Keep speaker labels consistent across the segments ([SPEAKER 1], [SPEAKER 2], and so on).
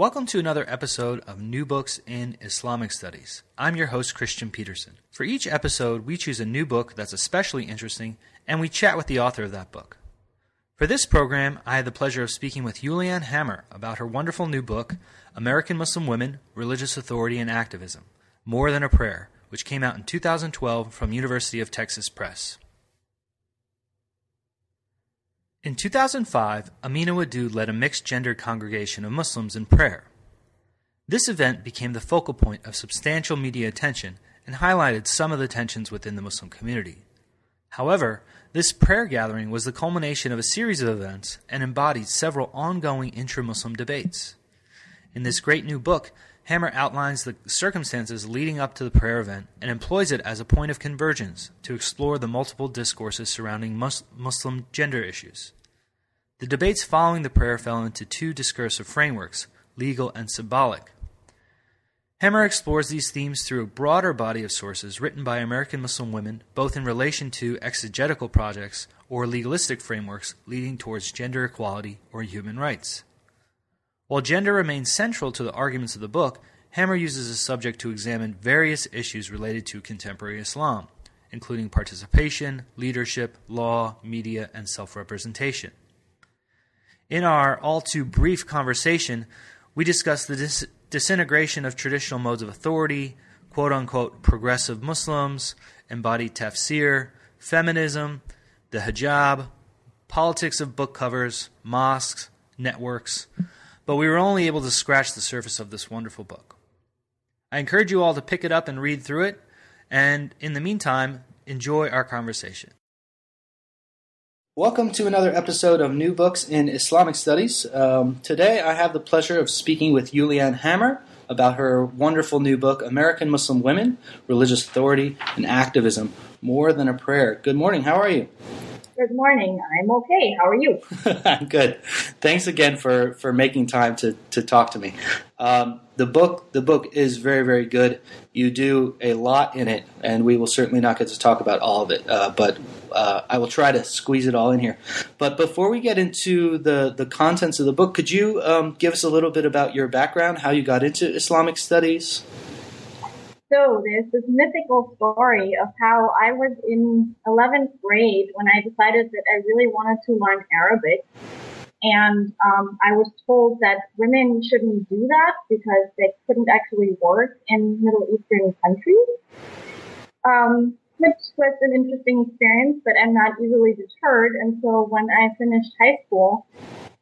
[SPEAKER 1] Welcome to another episode of New Books in Islamic Studies. I'm your host, Christian Peterson. For each episode, we choose a new book that's especially interesting and we chat with the author of that book. For this program, I had the pleasure of speaking with Juliane Hammer about her wonderful new book, American Muslim Women, Religious Authority and Activism More Than a Prayer, which came out in 2012 from University of Texas Press. In 2005, Amina Wadud led a mixed gender congregation of Muslims in prayer. This event became the focal point of substantial media attention and highlighted some of the tensions within the Muslim community. However, this prayer gathering was the culmination of a series of events and embodied several ongoing intra Muslim debates. In this great new book, Hammer outlines the circumstances leading up to the prayer event and employs it as a point of convergence to explore the multiple discourses surrounding mus- Muslim gender issues. The debates following the prayer fell into two discursive frameworks legal and symbolic. Hammer explores these themes through a broader body of sources written by American Muslim women, both in relation to exegetical projects or legalistic frameworks leading towards gender equality or human rights. While gender remains central to the arguments of the book, Hammer uses the subject to examine various issues related to contemporary Islam, including participation, leadership, law, media, and self representation. In our all too brief conversation, we discuss the dis- disintegration of traditional modes of authority, quote unquote progressive Muslims, embodied tafsir, feminism, the hijab, politics of book covers, mosques, networks but we were only able to scratch the surface of this wonderful book. I encourage you all to pick it up and read through it, and in the meantime, enjoy our conversation. Welcome to another episode of New Books in Islamic Studies. Um, today I have the pleasure of speaking with Juliane Hammer about her wonderful new book, American Muslim Women, Religious Authority and Activism More Than a Prayer. Good morning, how are you?
[SPEAKER 2] Good morning. I'm okay. How are you?
[SPEAKER 1] I'm good. Thanks again for, for making time to, to talk to me. Um, the book the book is very very good. You do a lot in it, and we will certainly not get to talk about all of it. Uh, but uh, I will try to squeeze it all in here. But before we get into the the contents of the book, could you um, give us a little bit about your background, how you got into Islamic studies?
[SPEAKER 2] So there's this mythical story of how I was in 11th grade when I decided that I really wanted to learn Arabic. And um, I was told that women shouldn't do that because they couldn't actually work in Middle Eastern countries, um, which was an interesting experience, but I'm not easily deterred. And so when I finished high school,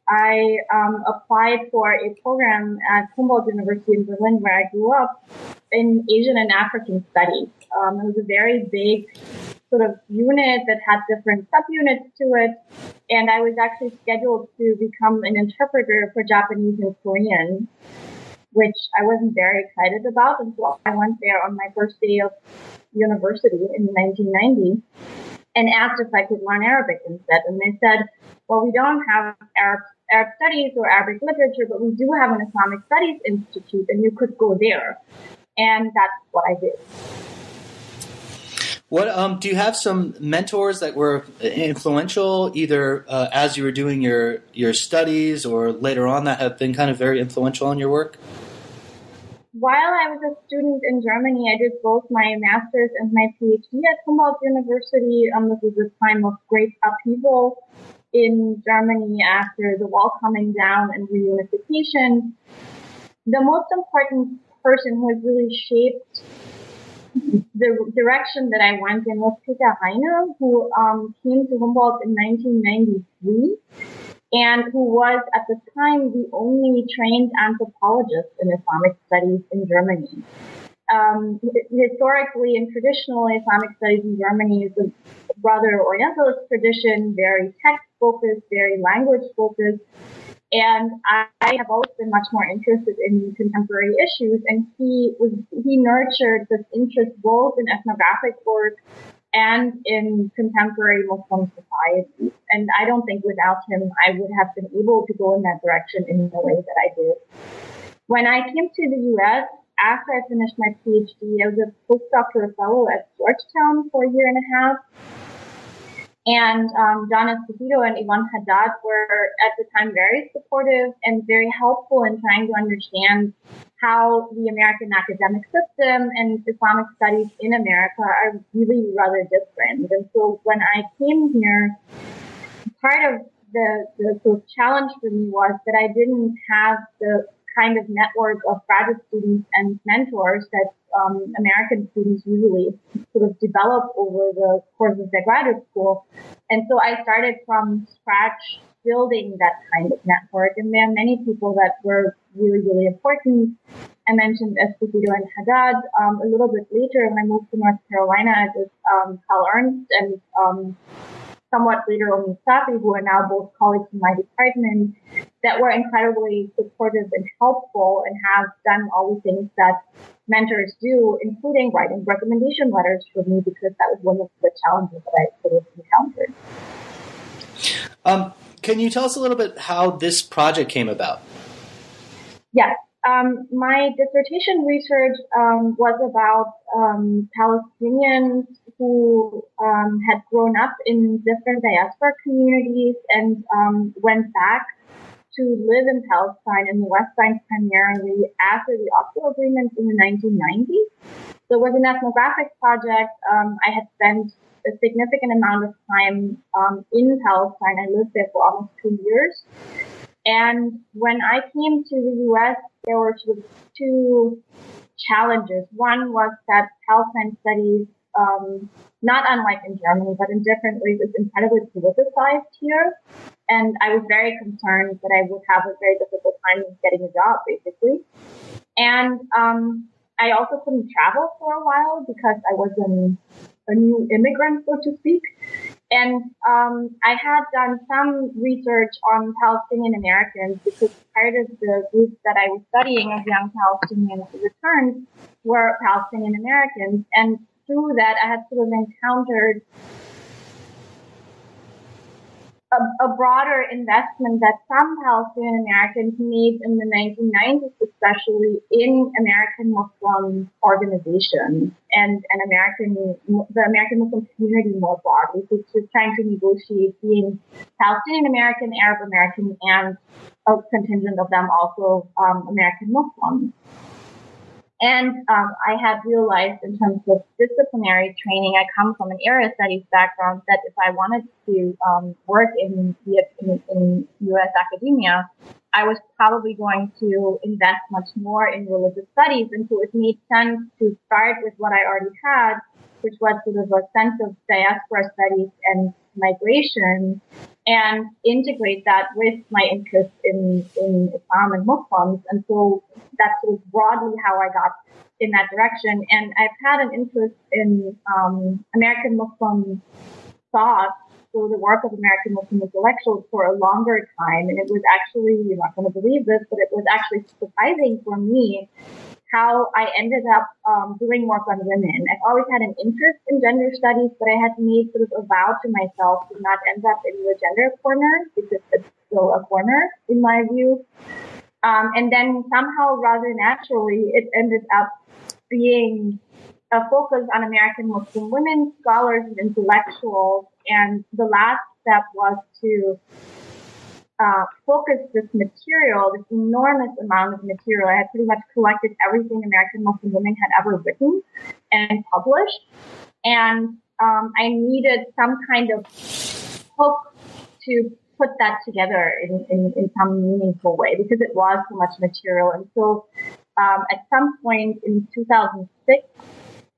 [SPEAKER 2] I um, applied for a program at Humboldt University in Berlin, where I grew up, in Asian and African studies. Um, it was a very big sort of unit that had different subunits to it. And I was actually scheduled to become an interpreter for Japanese and Korean, which I wasn't very excited about until I went there on my first day of university in 1990 and asked if I could learn Arabic instead. And they said, well, we don't have Arab, Arab studies or Arabic literature, but we do have an Islamic studies institute and you could go there and that's what I did.
[SPEAKER 1] What um, do you have some mentors that were influential, either uh, as you were doing your your studies or later on, that have been kind of very influential on your work?
[SPEAKER 2] While I was a student in Germany, I did both my master's and my PhD at Humboldt University. Um, this was a time of great upheaval in Germany after the wall coming down and reunification. The most important person who has really shaped the direction that I went in was Peter Heine, who um, came to Humboldt in 1993 and who was at the time the only trained anthropologist in Islamic studies in Germany. Um, historically and traditionally, Islamic studies in Germany is a rather Orientalist tradition, very text focused, very language focused. And I have always been much more interested in contemporary issues, and he was he nurtured this interest both in ethnographic work and in contemporary Muslim society. And I don't think without him I would have been able to go in that direction in the way that I did. When I came to the U.S. after I finished my PhD, I was a postdoctoral fellow at Georgetown for a year and a half. And um, John Esposito and Yvonne Haddad were at the time very supportive and very helpful in trying to understand how the American academic system and Islamic studies in America are really rather different. And so when I came here, part of the, the of challenge for me was that I didn't have the kind of network of graduate students and mentors that um, American students usually sort of develop over the course of their graduate school. And so I started from scratch building that kind of network. And there are many people that were really, really important. I mentioned Esposito and Haddad. Um, a little bit later, when I moved to North Carolina, I did um, Carl Ernst and um, somewhat later on Safi, who are now both colleagues in my department, that were incredibly supportive and helpful and have done all the things that mentors do, including writing recommendation letters for me because that was one of the challenges that I sort of encountered.
[SPEAKER 1] Um, can you tell us a little bit how this project came about?
[SPEAKER 2] Yes. Um, my dissertation research um, was about um, Palestinians who um, had grown up in different diaspora communities and um, went back to live in Palestine in the West Bank primarily after the Oslo Agreement in the 1990s. So it was an ethnographic project. Um, I had spent a significant amount of time um, in Palestine. I lived there for almost two years. And when I came to the U.S., there were sort of two challenges. One was that Palestine studies, um, not unlike in Germany, but in different ways, is incredibly politicized here. And I was very concerned that I would have a very difficult time getting a job, basically. And um, I also couldn't travel for a while because I was an, a new immigrant, so to speak. And um, I had done some research on Palestinian Americans because part of the group that I was studying of young Palestinians who were Palestinian Americans. And through that, I had sort of encountered a, a, broader investment that some Palestinian Americans made in the 1990s, especially in American Muslim organizations and, and American, the American Muslim community more broadly. So just trying to negotiate being Palestinian American, Arab American, and a contingent of them also um, American Muslims. And um, I had realized in terms of disciplinary training, I come from an area studies background that if I wanted to um, work in, in, in U.S. academia, I was probably going to invest much more in religious studies. And so it made sense to start with what I already had, which was sort of a sense of diaspora studies and migration and integrate that with my interest in, in Islam and Muslims. And so that's sort of broadly how I got in that direction. And I've had an interest in um, American Muslim thought, so the work of American Muslim intellectuals for a longer time. And it was actually, you're not going to believe this, but it was actually surprising for me how I ended up um, doing work on women. I've always had an interest in gender studies, but I had made sort of a vow to myself to not end up in the gender corner because it's still a corner in my view. Um, and then somehow, rather naturally, it ended up being a focus on American Muslim women, scholars, and intellectuals. And the last step was to uh, focused this material, this enormous amount of material. I had pretty much collected everything American Muslim women had ever written and published. And um, I needed some kind of hook to put that together in, in, in, some meaningful way because it was so much material. And so um, at some point in 2006,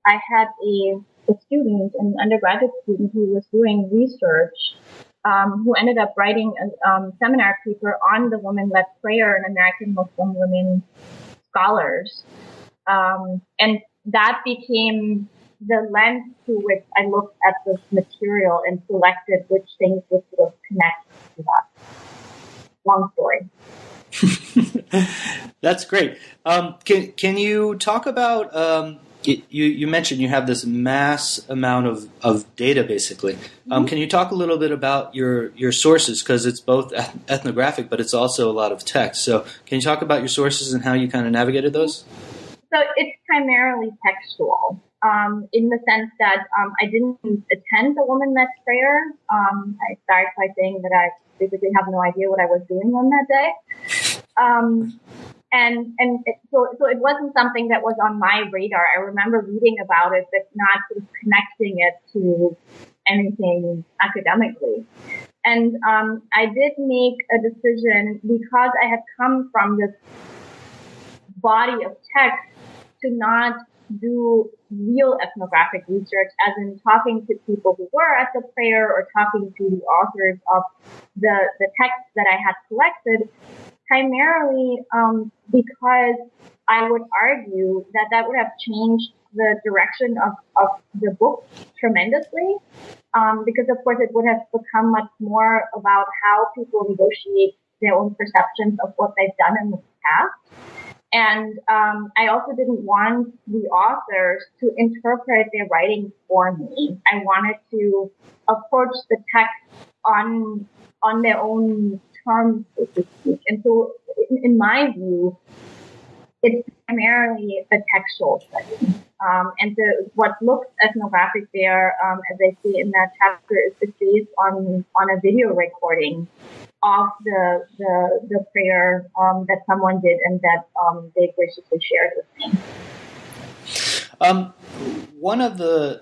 [SPEAKER 2] I had a, a student, an undergraduate student who was doing research um, who ended up writing a um, seminar paper on the woman-led prayer in American Muslim women scholars. Um, and that became the lens through which I looked at this material and selected which things would sort of connect to that. long story.
[SPEAKER 1] That's great. Um, can can you talk about um, you you mentioned you have this mass amount of, of data basically. Um, mm-hmm. Can you talk a little bit about your your sources because it's both ethnographic but it's also a lot of text. So can you talk about your sources and how you kind of navigated those?
[SPEAKER 2] So it's primarily textual. Um, in the sense that um, I didn't attend the Woman Led Prayer. Um, I start by saying that I basically have no idea what I was doing on that day. And and so so it wasn't something that was on my radar. I remember reading about it, but not sort of connecting it to anything academically. And um, I did make a decision because I had come from this body of text to not do real ethnographic research, as in talking to people who were at the prayer or talking to the authors of the, the texts that I had collected, primarily um, because I would argue that that would have changed the direction of, of the book tremendously. Um, because of course it would have become much more about how people negotiate their own perceptions of what they've done in the past. And um, I also didn't want the authors to interpret their writing for me. I wanted to approach the text on on their own terms, so to speak. And so, in, in my view, it's primarily a textual study. Um, and what looks ethnographic there, um, as I say in that chapter, is based on on a video recording of the the, the prayer um, that someone did and that um, they graciously shared with me.
[SPEAKER 1] Um, one of the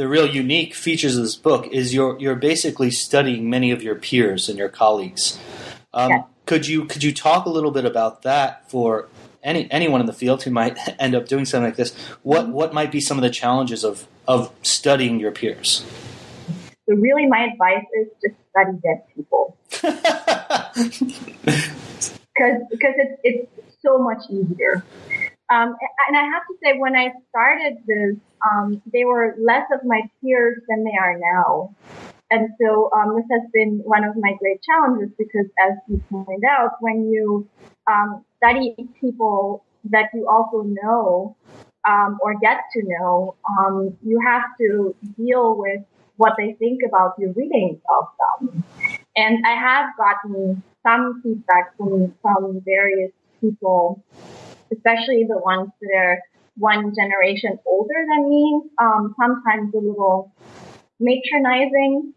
[SPEAKER 1] the real unique features of this book is you're you're basically studying many of your peers and your colleagues. Um, yes. Could you could you talk a little bit about that for any anyone in the field who might end up doing something like this? What mm-hmm. what might be some of the challenges of of studying your peers?
[SPEAKER 2] So really, my advice is just study dead people because because it's it's so much easier. Um, and I have to say, when I started this, um, they were less of my peers than they are now. And so um, this has been one of my great challenges because, as you pointed out, when you um, study people that you also know um, or get to know, um, you have to deal with what they think about your readings of them. And I have gotten some feedback from, from various people, especially the ones that are one generation older than me, um, sometimes a little matronizing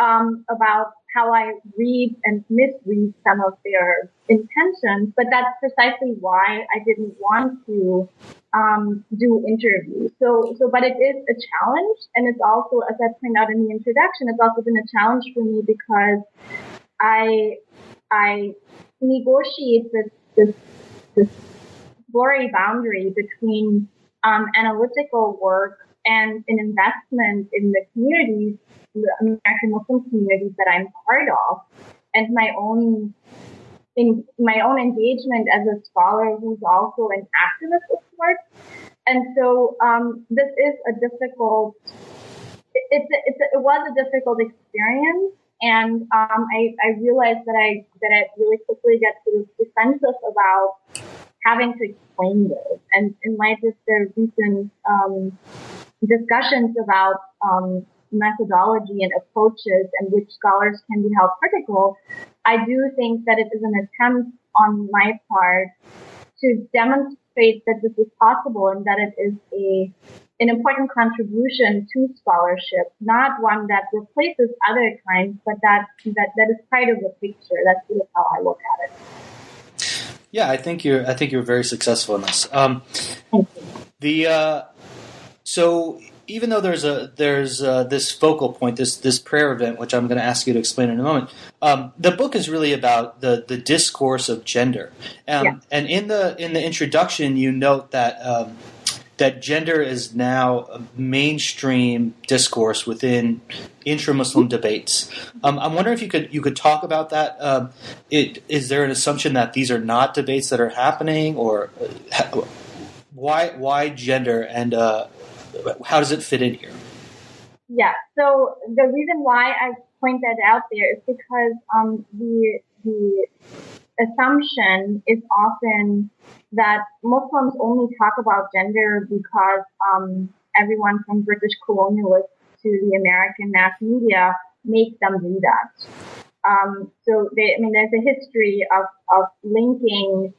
[SPEAKER 2] um, about how I read and misread some of their intentions, but that's precisely why I didn't want to um, do interviews. So, so, but it is a challenge, and it's also, as I pointed out in the introduction, it's also been a challenge for me because I I negotiate this this this blurry boundary between um, analytical work and an investment in the communities, the American Muslim communities that I'm part of, and my own in my own engagement as a scholar who's also an activist of sorts. And so um, this is a difficult. It, it's, it was a difficult experience, and um, I, I realized that I that I really quickly get sort of defensive about having to explain this. And in light of the recent um, discussions about um, methodology and approaches and which scholars can be held critical, I do think that it is an attempt on my part to demonstrate that this is possible and that it is a an important contribution to scholarship, not one that replaces other kinds, but that that, that is part of the picture. That's how I look at it.
[SPEAKER 1] Yeah, I think you're. I think you're very successful in this. Um, the uh, so even though there's a there's uh, this focal point, this this prayer event, which I'm going to ask you to explain in a moment, um, the book is really about the the discourse of gender. Um, yeah. And in the in the introduction, you note that. Um, that gender is now a mainstream discourse within intra-Muslim debates. Um, I'm wondering if you could you could talk about that. Um, it, is there an assumption that these are not debates that are happening, or uh, why why gender and uh, how does it fit in here?
[SPEAKER 2] Yeah. So the reason why I point that out there is because um, the the assumption is often that Muslims only talk about gender because um, everyone from British colonialists to the American mass media make them do that. Um, so they, I mean, there's a history of, of linking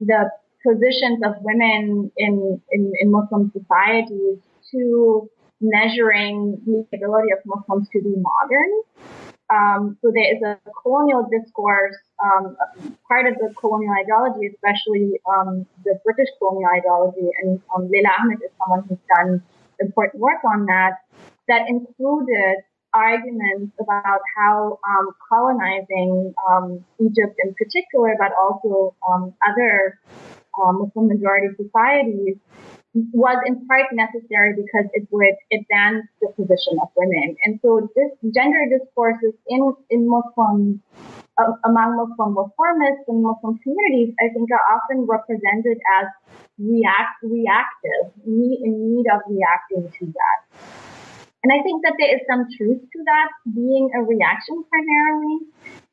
[SPEAKER 2] the positions of women in, in, in Muslim societies to measuring the ability of Muslims to be modern. Um, so there is a colonial discourse, um, part of the colonial ideology, especially um, the British colonial ideology, and um, Leila Ahmed is someone who's done important work on that, that included arguments about how um, colonizing um, Egypt in particular, but also um, other Muslim majority societies, was in part necessary because it would advance the position of women. And so this gender discourses in, in Muslim, uh, among Muslim reformists and Muslim communities, I think are often represented as react, reactive, in need of reacting to that. And I think that there is some truth to that being a reaction primarily.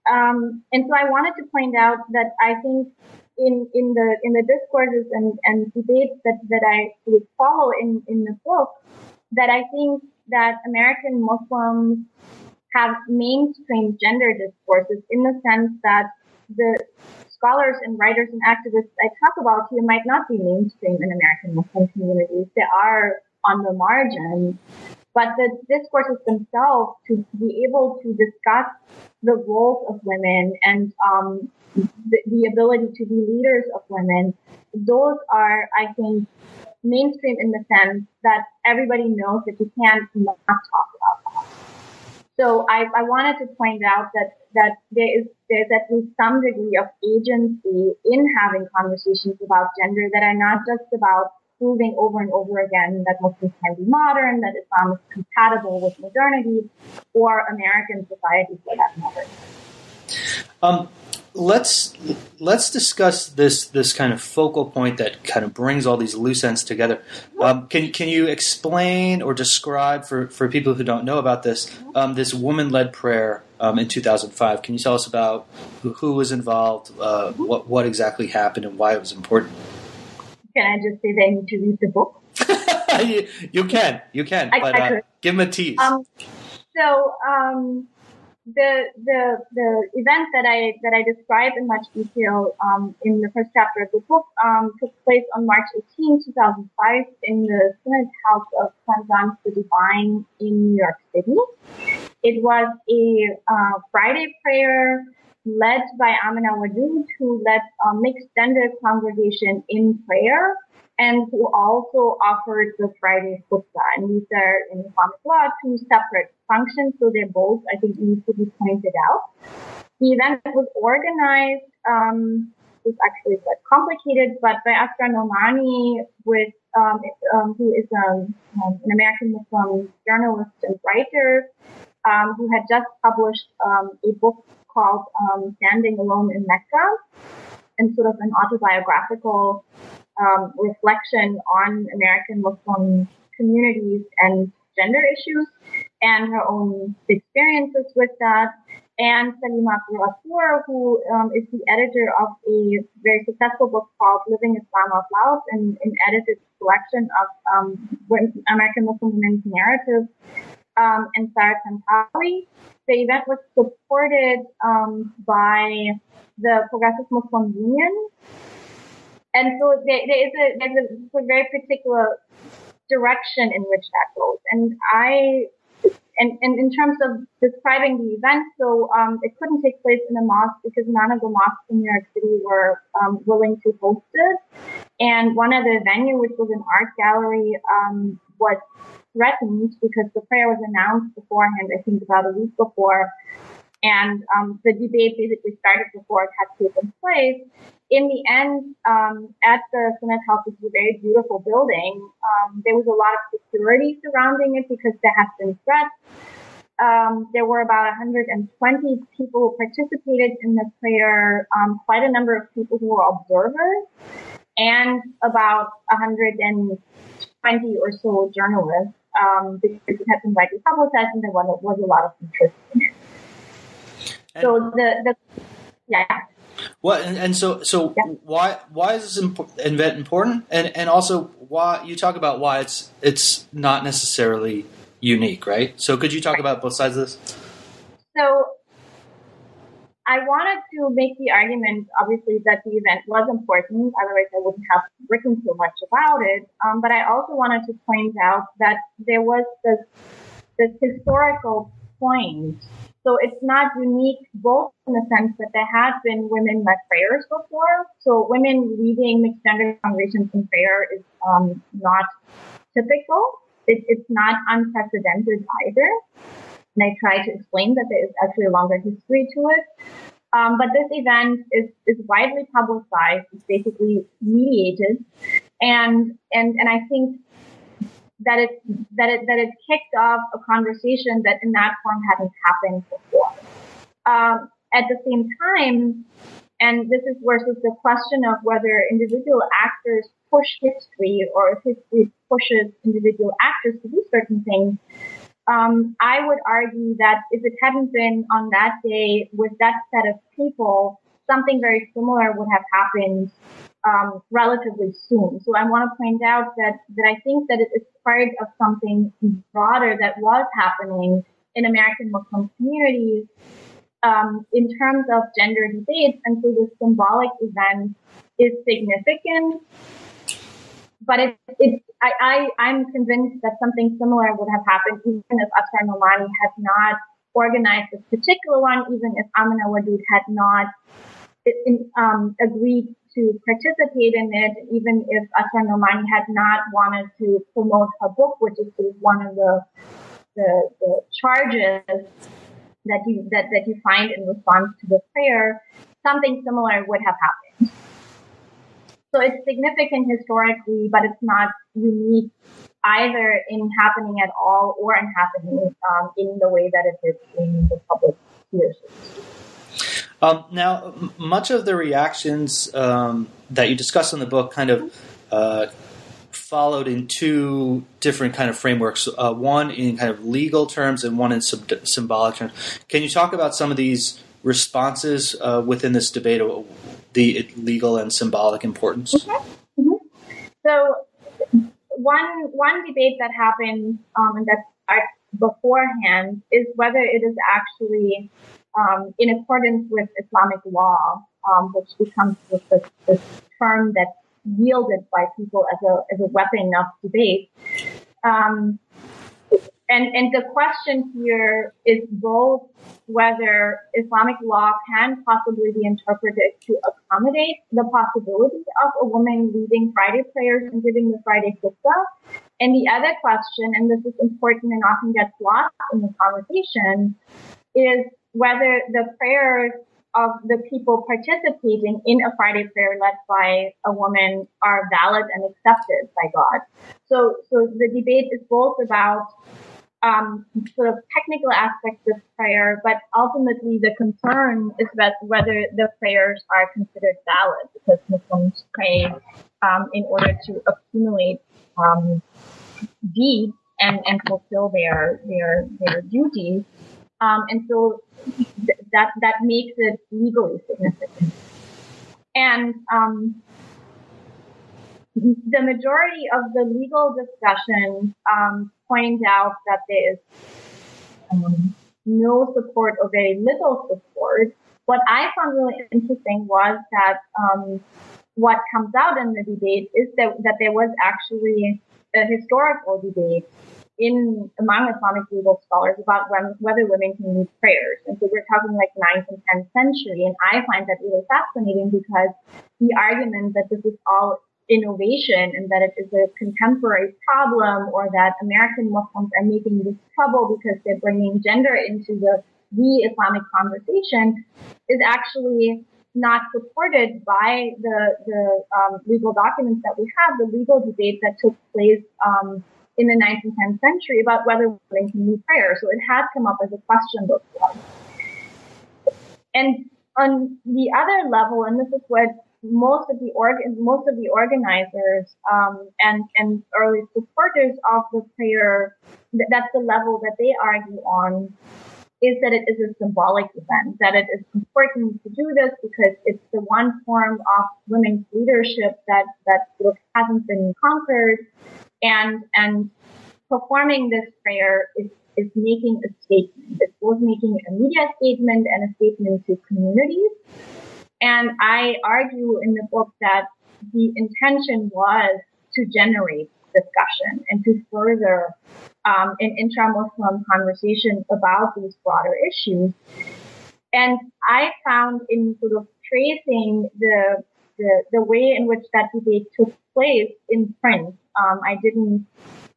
[SPEAKER 2] Um, and so I wanted to point out that I think in, in the in the discourses and, and debates that, that I would follow in, in the book, that I think that American Muslims have mainstream gender discourses in the sense that the scholars and writers and activists I talk about here might not be mainstream in American Muslim communities. They are on the margin. But the discourses themselves to be able to discuss the roles of women and um, the, the ability to be leaders of women, those are, I think, mainstream in the sense that everybody knows that you can't not talk about that. So I, I wanted to point out that, that there is there's at least some degree of agency in having conversations about gender that are not just about proving over and over again that Muslims can be modern, that Islam is compatible with modernity, or American society for that matter.
[SPEAKER 1] Um, let's let's discuss this this kind of focal point that kind of brings all these loose ends together. Um, can can you explain or describe for, for people who don't know about this um, this woman led prayer um, in 2005? Can you tell us about who, who was involved, uh, what what exactly happened, and why it was important?
[SPEAKER 2] Can I just say they need to read the book?
[SPEAKER 1] you, you, can, you can, I, but I uh, give them a tease.
[SPEAKER 2] Um, so um, the the the event that I that I describe in much detail um, in the first chapter of the book um, took place on March 18, 2005, in the Synod House of St. the Divine in New York City. It was a uh, Friday prayer led by Amina Wadud, who led a mixed gender congregation in prayer and who also offered the Friday khutbah. And these are in Islamic law two separate functions, so they both, I think, need to be pointed out. The event was organized, um, it was actually quite complicated, but by Asra Nomani, with um, um, who is um, um, an American Muslim journalist and writer, um, who had just published um, a book called Standing Alone in Mecca, and sort of an autobiographical um, reflection on American Muslim communities and gender issues and her own experiences with that. And Saleemah Abdul who um, is the editor of a very successful book called Living Islam Out Loud and an edited collection of um, American Muslim women's narratives, um, and Sarah. The event was supported um, by the Progressive Muslim Union, and so there, there is a there's a very particular direction in which that goes. And I and, and in terms of describing the event, so um, it couldn't take place in a mosque because none of the mosques in New York City were um, willing to host it. And one of the venue, which was an art gallery, um, was threatened because the prayer was announced beforehand, I think about a week before. And um, the debate basically started before it had taken place in the end, um, at the Synod House, which is a very beautiful building, um, there was a lot of security surrounding it because there has been threats. Um, there were about 120 people who participated in the prayer, um, quite a number of people who were observers, and about 120 or so journalists um, because it had been widely publicized and there was, was a lot of interest in it. So the, the Yeah.
[SPEAKER 1] Well, and, and so so
[SPEAKER 2] Yeah.
[SPEAKER 1] why why is this imp- event important? And and also why you talk about why it's it's not necessarily unique, right? So could you talk about both sides of this?
[SPEAKER 2] So I wanted to make the argument, obviously, that the event was important. Otherwise, I wouldn't have written so much about it. Um, but I also wanted to point out that there was this this historical point. So it's not unique, both in the sense that there had been women-led prayers before. So women leading mixed gender congregations in prayer is um, not typical. It, it's not unprecedented either. And I try to explain that there is actually a longer history to it. Um, but this event is, is widely publicized. It's basically mediated, and and and I think that it that it that it kicked off a conversation that in that form hadn't happened before. Um, at the same time, and this is versus the question of whether individual actors push history or if history pushes individual actors to do certain things. Um, I would argue that if it hadn't been on that day with that set of people, something very similar would have happened um, relatively soon. So I want to point out that that I think that it is part of something broader that was happening in American Muslim communities um, in terms of gender debates, and so the symbolic event is significant. But it, it I, I, I'm convinced that something similar would have happened even if Asra Nomani had not organized this particular one, even if Amina Wadud had not in, um, agreed to participate in it, even if Asra Nomani had not wanted to promote her book, which is one of the, the, the charges that you, that, that you find in response to the prayer, something similar would have happened. So it's significant historically, but it's not unique either in happening at all or in happening um, in the way that it is in the public sphere.
[SPEAKER 1] Um, now, m- much of the reactions um, that you discuss in the book kind of uh, followed in two different kind of frameworks. Uh, one in kind of legal terms, and one in sub- symbolic terms. Can you talk about some of these responses uh, within this debate, of the legal and symbolic importance?
[SPEAKER 2] Mm-hmm. So, one one debate that happened um, and that beforehand is whether it is actually um, in accordance with Islamic law, um, which becomes this, this, term that's wielded by people as a, as a weapon of debate. And, and the question here is both whether Islamic law can possibly be interpreted to accommodate the possibility of a woman leading Friday prayers and giving the Friday khutbah. And the other question, and this is important and often gets lost in the conversation, is whether the prayers of the people participating in a Friday prayer led by a woman are valid and accepted by God. So, so the debate is both about um, sort of technical aspects of prayer, but ultimately the concern is that whether the prayers are considered valid because Muslims pray um, in order to accumulate um, deeds and, and fulfill their their their duties. Um, and so that that makes it legally significant. And um, the majority of the legal discussion um, point out that there is um, no support or very little support. What I found really interesting was that um, what comes out in the debate is that, that there was actually a historical debate in among Islamic legal scholars about when, whether women can lead prayers. And so we're talking like 9th and 10th century. And I find that really fascinating because the argument that this is all innovation and that it is a contemporary problem or that American Muslims are making this trouble because they're bringing gender into the, the Islamic conversation is actually not supported by the, the um, legal documents that we have, the legal debate that took place um, in the 9th and 10th century about whether women can lead prayer. So it had come up as a question before. And on the other level, and this is what most of the most of the organizers um, and and early supporters of the prayer, that's the level that they argue on, is that it is a symbolic event, that it is important to do this because it's the one form of women's leadership that, that hasn't been conquered. And, and performing this prayer is, is making a statement. It's both making a media statement and a statement to communities. And I argue in the book that the intention was to generate discussion and to further um, an intra-Muslim conversation about these broader issues. And I found in sort of tracing the the, the way in which that debate took place in print, um, I didn't,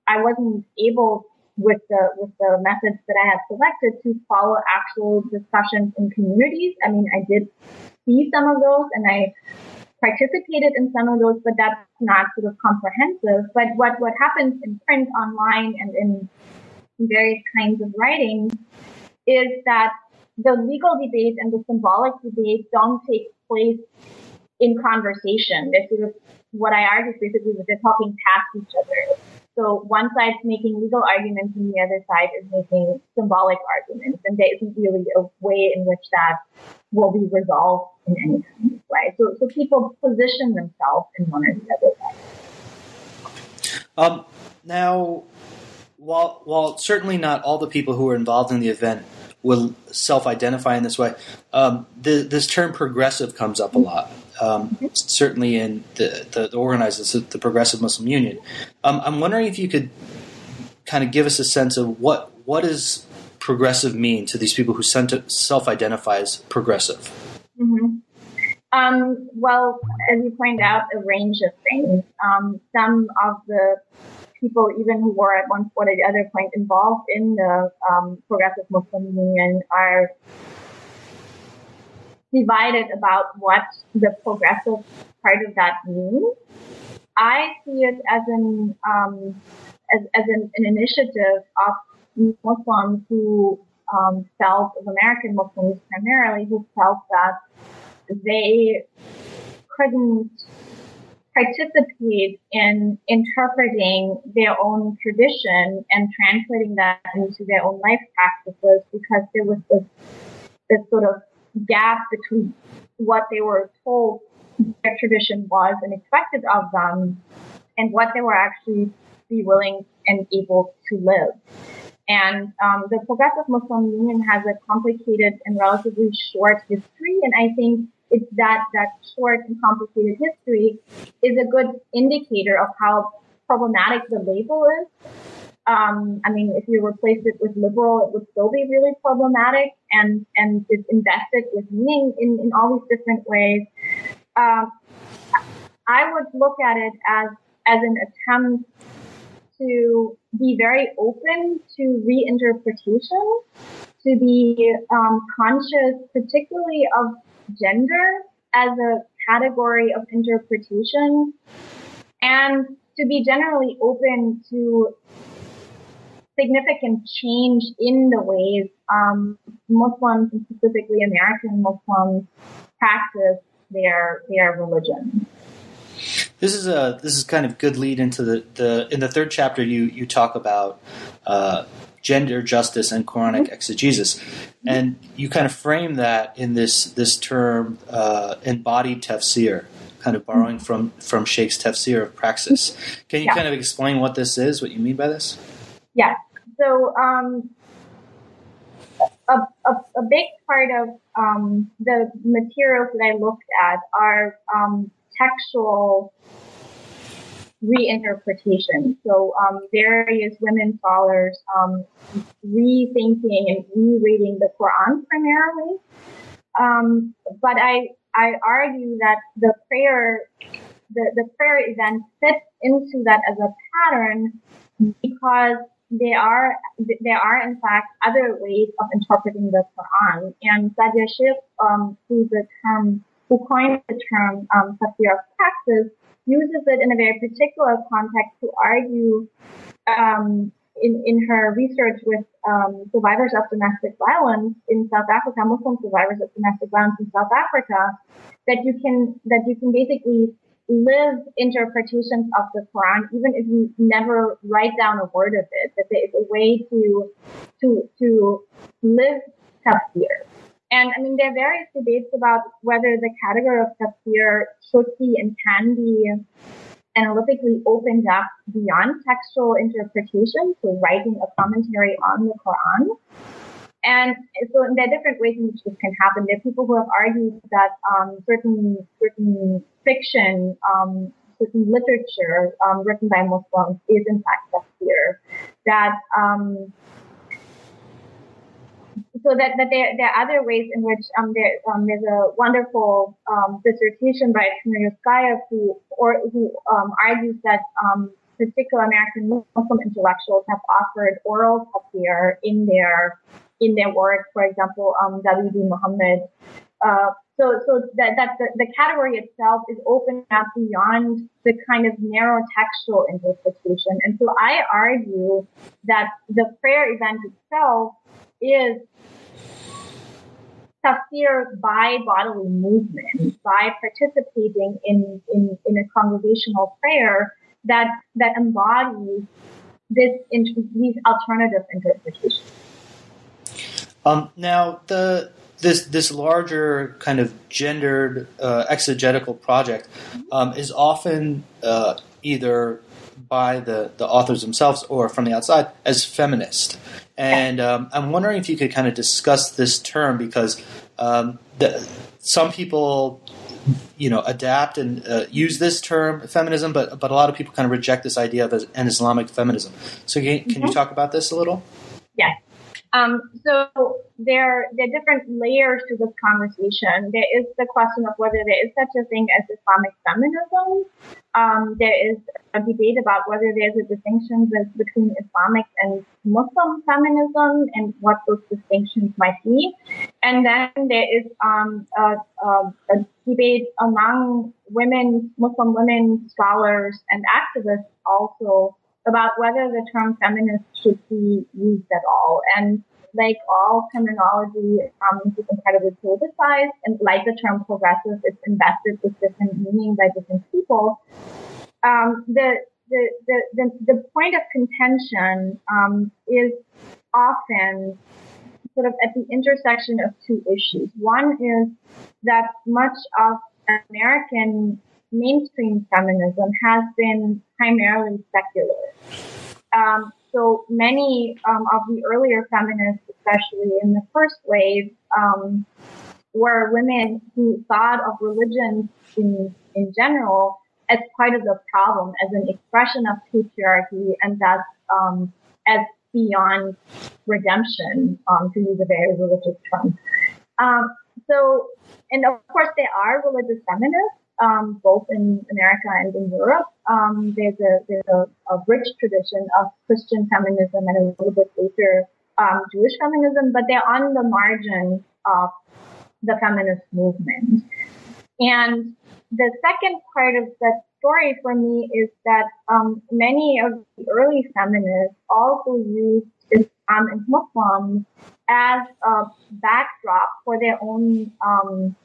[SPEAKER 2] I wasn't able with the with the methods that I had selected to follow actual discussions in communities. I mean, I did see some of those, and I participated in some of those, but that's not sort of comprehensive. But what, what happens in print, online, and in various kinds of writing is that the legal debate and the symbolic debate don't take place in conversation. They're sort of what I argue is basically that they're talking past each other. So one side's making legal arguments and the other side is making symbolic arguments. And there isn't really a way in which that will be resolved in any kind of way. So, so people position themselves in one or the other way.
[SPEAKER 1] Um, now, while, while certainly not all the people who are involved in the event will self-identify in this way, um, the, this term progressive comes up a lot um, certainly in the, the, the, organizers, the Progressive Muslim Union. Um, I'm wondering if you could kind of give us a sense of what what does progressive mean to these people who self-identify as progressive.
[SPEAKER 2] Mm-hmm. Um, well, as you point out, a range of things. Um, some of the people, even who were at one point or the other point involved in the um, Progressive Muslim Union, are divided about what the progressive part of that means. I see it as an um, as, as an, an, initiative of Muslims who um, felt of American Muslims primarily who felt that they couldn't participate in interpreting their own tradition and translating that into their own life practices because there was this, this sort of gap between what they were told their tradition was and expected of them and what they were actually be willing and able to live. And um, the Progressive Muslim Union has a complicated and relatively short history, and I think it's that that short and complicated history is a good indicator of how problematic the label is um, I mean, if you replace it with liberal, it would still be really problematic and, and it's invested with meaning in, in all these different ways. Um, I would look at it as, as an attempt to be very open to reinterpretation, to be um, conscious, particularly of gender as a category of interpretation, and to be generally open to significant change in the ways um, Muslims, and specifically American Muslims, practice their their religion.
[SPEAKER 1] This is a this is kind of good lead into the, the in the third chapter you you talk about uh, gender justice and Quranic mm-hmm. exegesis, and you kind of frame that in this this term uh, embodied tafsir, kind of borrowing mm-hmm. from from Shaikh's tafsir of praxis. Can you yeah. kind of explain what this is, what you mean by this?
[SPEAKER 2] Yes. So um, a, a, a, big part of um, the materials that I looked at are um, textual reinterpretation. So um, various women scholars um, rethinking and rereading the Quran primarily. Um, but I I argue that the prayer the, the prayer event fits into that as a pattern because there are there are in fact other ways of interpreting the Quran. And Sa'diyya Shaikh, um, the term who coined the term um, of praxis, uses it in a very particular context to argue um, in, in her research with um, survivors of domestic violence in South Africa, Muslim survivors of domestic violence in South Africa, that you can that you can basically live interpretations of the Quran, even if you never write down a word of it, that there is a way to to to live tafsir. And I mean, there are various debates about whether the category of tafsir should be and can be analytically opened up beyond textual interpretation, so writing a commentary on the Quran. And so there are different ways in which this can happen. There are people who have argued that um, certain certain fiction, um, certain literature um, written by Muslims is in fact tafsir. That um, so that, that there, there are other ways in which um, there, um, there's a wonderful um, dissertation by Kmirskaya who or who um, argues that um, particular American Muslim intellectuals have offered oral tafsir in their in their work. For example, um, W.D. Muhammad. Uh, so, so that, that the, the category itself is open up beyond the kind of narrow textual interpretation. And so I argue that the prayer event itself is tafsir by bodily movement, by participating in, in, in a congregational prayer that, that embodies this, these alternative interpretations.
[SPEAKER 1] Um, now, the this this larger kind of gendered uh, exegetical project um, is often uh, either by the, the authors themselves or from the outside as feminist. And um, I'm wondering if you could kind of discuss this term because um, the, some people, you know, adapt and uh, use this term feminism, but but a lot of people kind of reject this idea of an Islamic feminism. So can, can mm-hmm. you talk about this a little?
[SPEAKER 2] Yes. Um, so there, there are different layers to this conversation. There is the question of whether there is such a thing as Islamic feminism. Um, there is a debate about whether there's a distinction between Islamic and Muslim feminism and what those distinctions might be. And then there is um, a, a, a debate among women, Muslim women scholars and activists also about whether the term feminist should be used at all. And like all terminology, um, is incredibly politicized, and like the term progressive, it's invested with different meaning by different people. Um, the, the, the, the, the point of contention um, is often sort of at the intersection of two issues. One is that much of American mainstream feminism has been primarily secular. Um, so many um, of the earlier feminists, especially in the first wave, um, were women who thought of religion in, in general as part of the problem, as an expression of patriarchy, and thus um, as beyond redemption, um, to use a very religious term. So, and of course, there are religious feminists um, both in America and in Europe. Um, there's a there's a, a, rich tradition of Christian feminism and a little bit later um, Jewish feminism, but they're on the margin of the feminist movement. And the second part of that story for me is that um, many of the early feminists also used Islam and Muslims as a backdrop for their own um,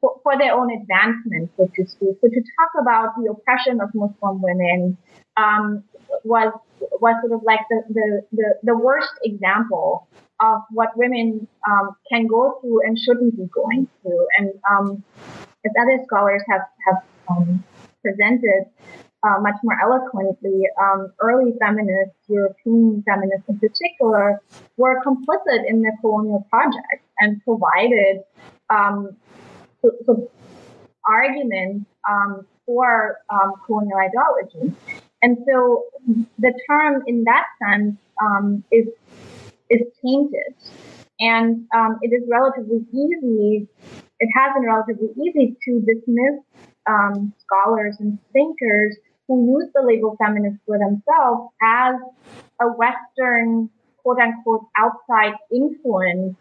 [SPEAKER 2] for, for their own advancement, so to speak. So to talk about the oppression of Muslim women um, was was sort of like the, the, the, the, worst example of what women um, can go through and shouldn't be going through. And um, as other scholars have have um, presented uh, much more eloquently, um, early feminists, European feminists in particular, were complicit in the colonial project and provided um, so, so arguments um, for um, colonial ideology. And so the term in that sense um, is is tainted. And um, it is relatively easy, it has been relatively easy to dismiss um, scholars and thinkers who use the label feminist for themselves as a Western, quote unquote, outside influence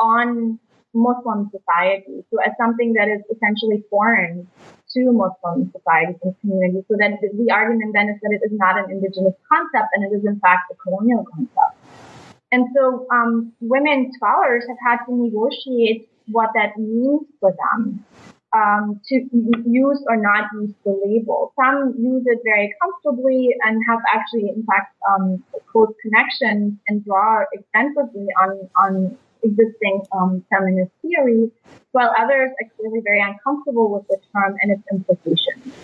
[SPEAKER 2] on Muslim society, so as something that is essentially foreign to Muslim societies and communities. So that the argument then is that it is not an indigenous concept and it is in fact a colonial concept. And so um, women scholars have had to negotiate what that means for them um, to use or not use the label. Some use it very comfortably and have actually, in fact, um, close connections and draw extensively on on existing um, feminist theory, while others are clearly very uncomfortable with the term and its implications.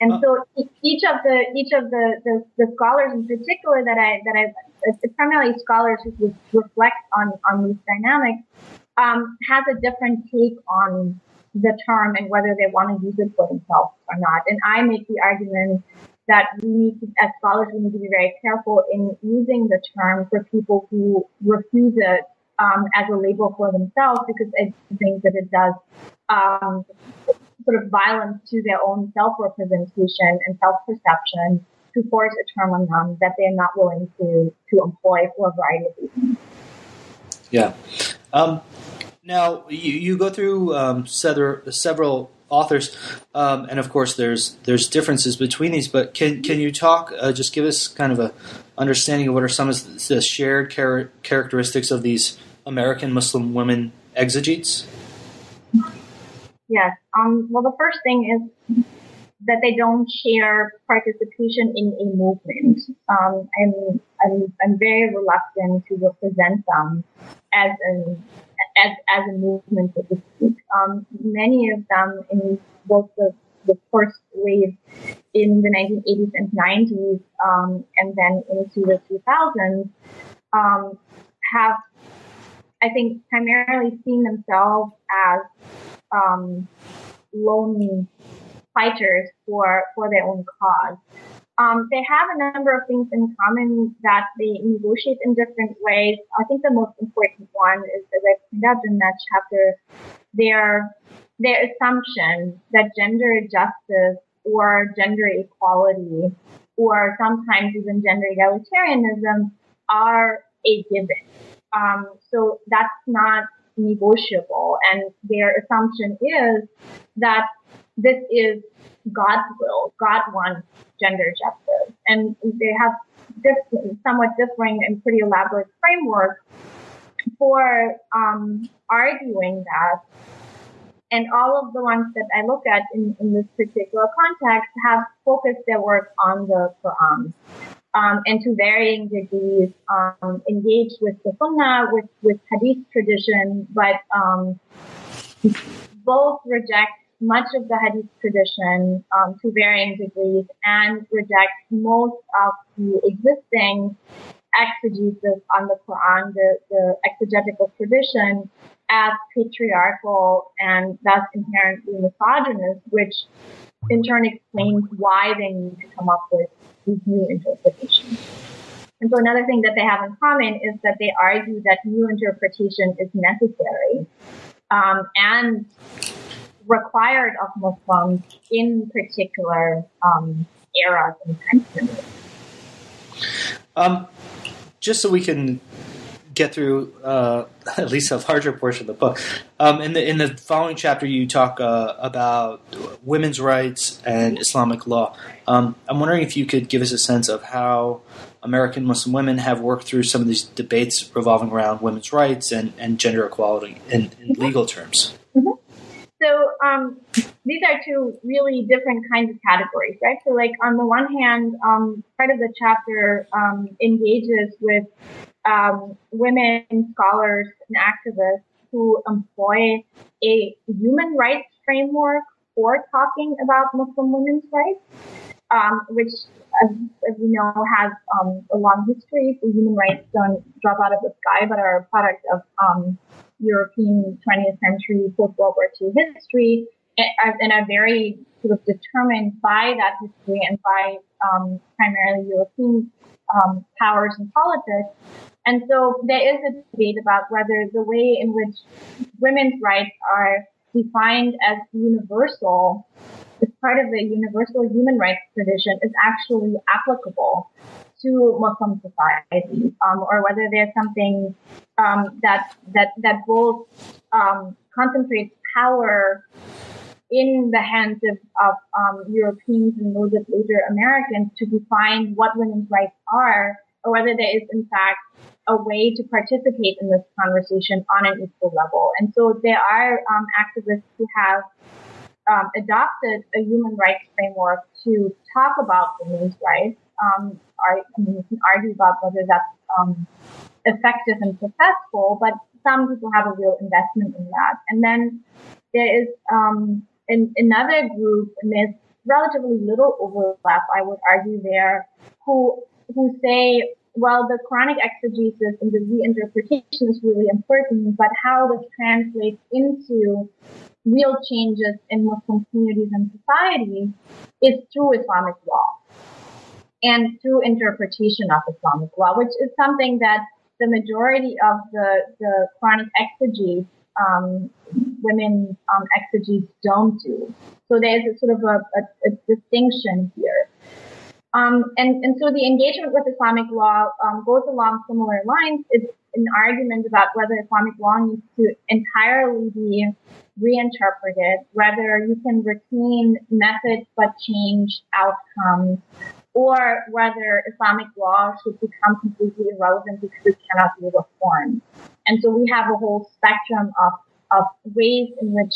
[SPEAKER 2] And so each of the each of the, the, the, scholars in particular that I that I primarily scholars who reflect on on these dynamics um, has a different take on the term and whether they want to use it for themselves or not. And I make the argument that we need to, as scholars, we need to be very careful in using the term for people who refuse it um, as a label for themselves because I think that it does um, sort of violence to their own self-representation and self-perception to force a term on them that they're not willing to to employ for a variety of reasons.
[SPEAKER 1] Yeah. Um, now you, you go through um, several, several authors, um, and of course there's there's differences between these. But can can you talk? Uh, just give us kind of a understanding of what are some of the shared char- characteristics of these American Muslim women exegetes?
[SPEAKER 2] Yes. Um, well, the first thing is that they don't share participation in a movement. Um, I'm, I'm, I'm very reluctant to represent them as an as, as a movement, so to speak. Um, many of them in both the, the first wave in the 1980s and 90s, um, and then into the 2000s, um, have, I think, primarily seen themselves as um, lone fighters for, for their own cause. Um, they have a number of things in common that they negotiate in different ways. I think the most important one is, as I pointed out in that chapter, their their assumption that gender justice or gender equality or sometimes even gender egalitarianism are a given. Um, so that's not negotiable. And their assumption is that this is God's will. God wants gender justice. And they have this somewhat differing and pretty elaborate framework for um, arguing that. And all of the ones that I look at in, in this particular context have focused their work on the Quran. Um, and to varying degrees um, engaged with the Sunnah, with, with Hadith tradition, but um, both reject much of the Hadith tradition um, to varying degrees and rejects most of the existing exegesis on the Quran, the, the exegetical tradition, as patriarchal and thus inherently misogynist, which in turn explains why they need to come up with these new interpretations. And so another thing that they have in common is that they argue that new interpretation is necessary um, and required of Muslims in particular um, eras and time.
[SPEAKER 1] Um, just so we can get through uh, at least a larger portion of the book. Um, in the in the following chapter, you talk uh, about women's rights and Islamic law. Um, I'm wondering if you could give us a sense of how American Muslim women have worked through some of these debates revolving around women's rights and, and gender equality in, in legal terms.
[SPEAKER 2] So um, these are two really different kinds of categories, right? So like on the one hand, um, part of the chapter um, engages with um, women scholars and activists who employ a human rights framework for talking about Muslim women's rights, um, which, as, as, we know, has um, a long history. So human rights don't drop out of the sky, but are a product of European 20th century post World War II history, and, are very sort of determined by that history and by um, primarily European um, powers and politics. And so there is a debate about whether the way in which women's rights are defined as universal as part of the universal human rights tradition is actually applicable to Muslim society, um, or whether there's something um, that that that both um, concentrates power in the hands of, of um, Europeans and those of later Americans to define what women's rights are, or whether there is in fact a way to participate in this conversation on an equal level. And so there are um, activists who have um, adopted a human rights framework to talk about women's rights. Um, I mean, you can argue about whether that's um, effective and successful, but some people have a real investment in that. And then there is um, an, another group, and there's relatively little overlap, I would argue there, who who say, well, the Quranic exegesis and the reinterpretation is really important, but how this translates into real changes in Muslim communities and societies is through Islamic law and through interpretation of Islamic law, which is something that the majority of the, the Quranic exegetes, um, women um, exegetes don't do. So there's a sort of a, a, a distinction here. Um, and, and so the engagement with Islamic law um, goes along similar lines. It's an argument about whether Islamic law needs to entirely be reinterpreted, whether you can retain methods but change outcomes, or whether Islamic law should become completely irrelevant because it cannot be reformed. And so we have a whole spectrum of, of ways in which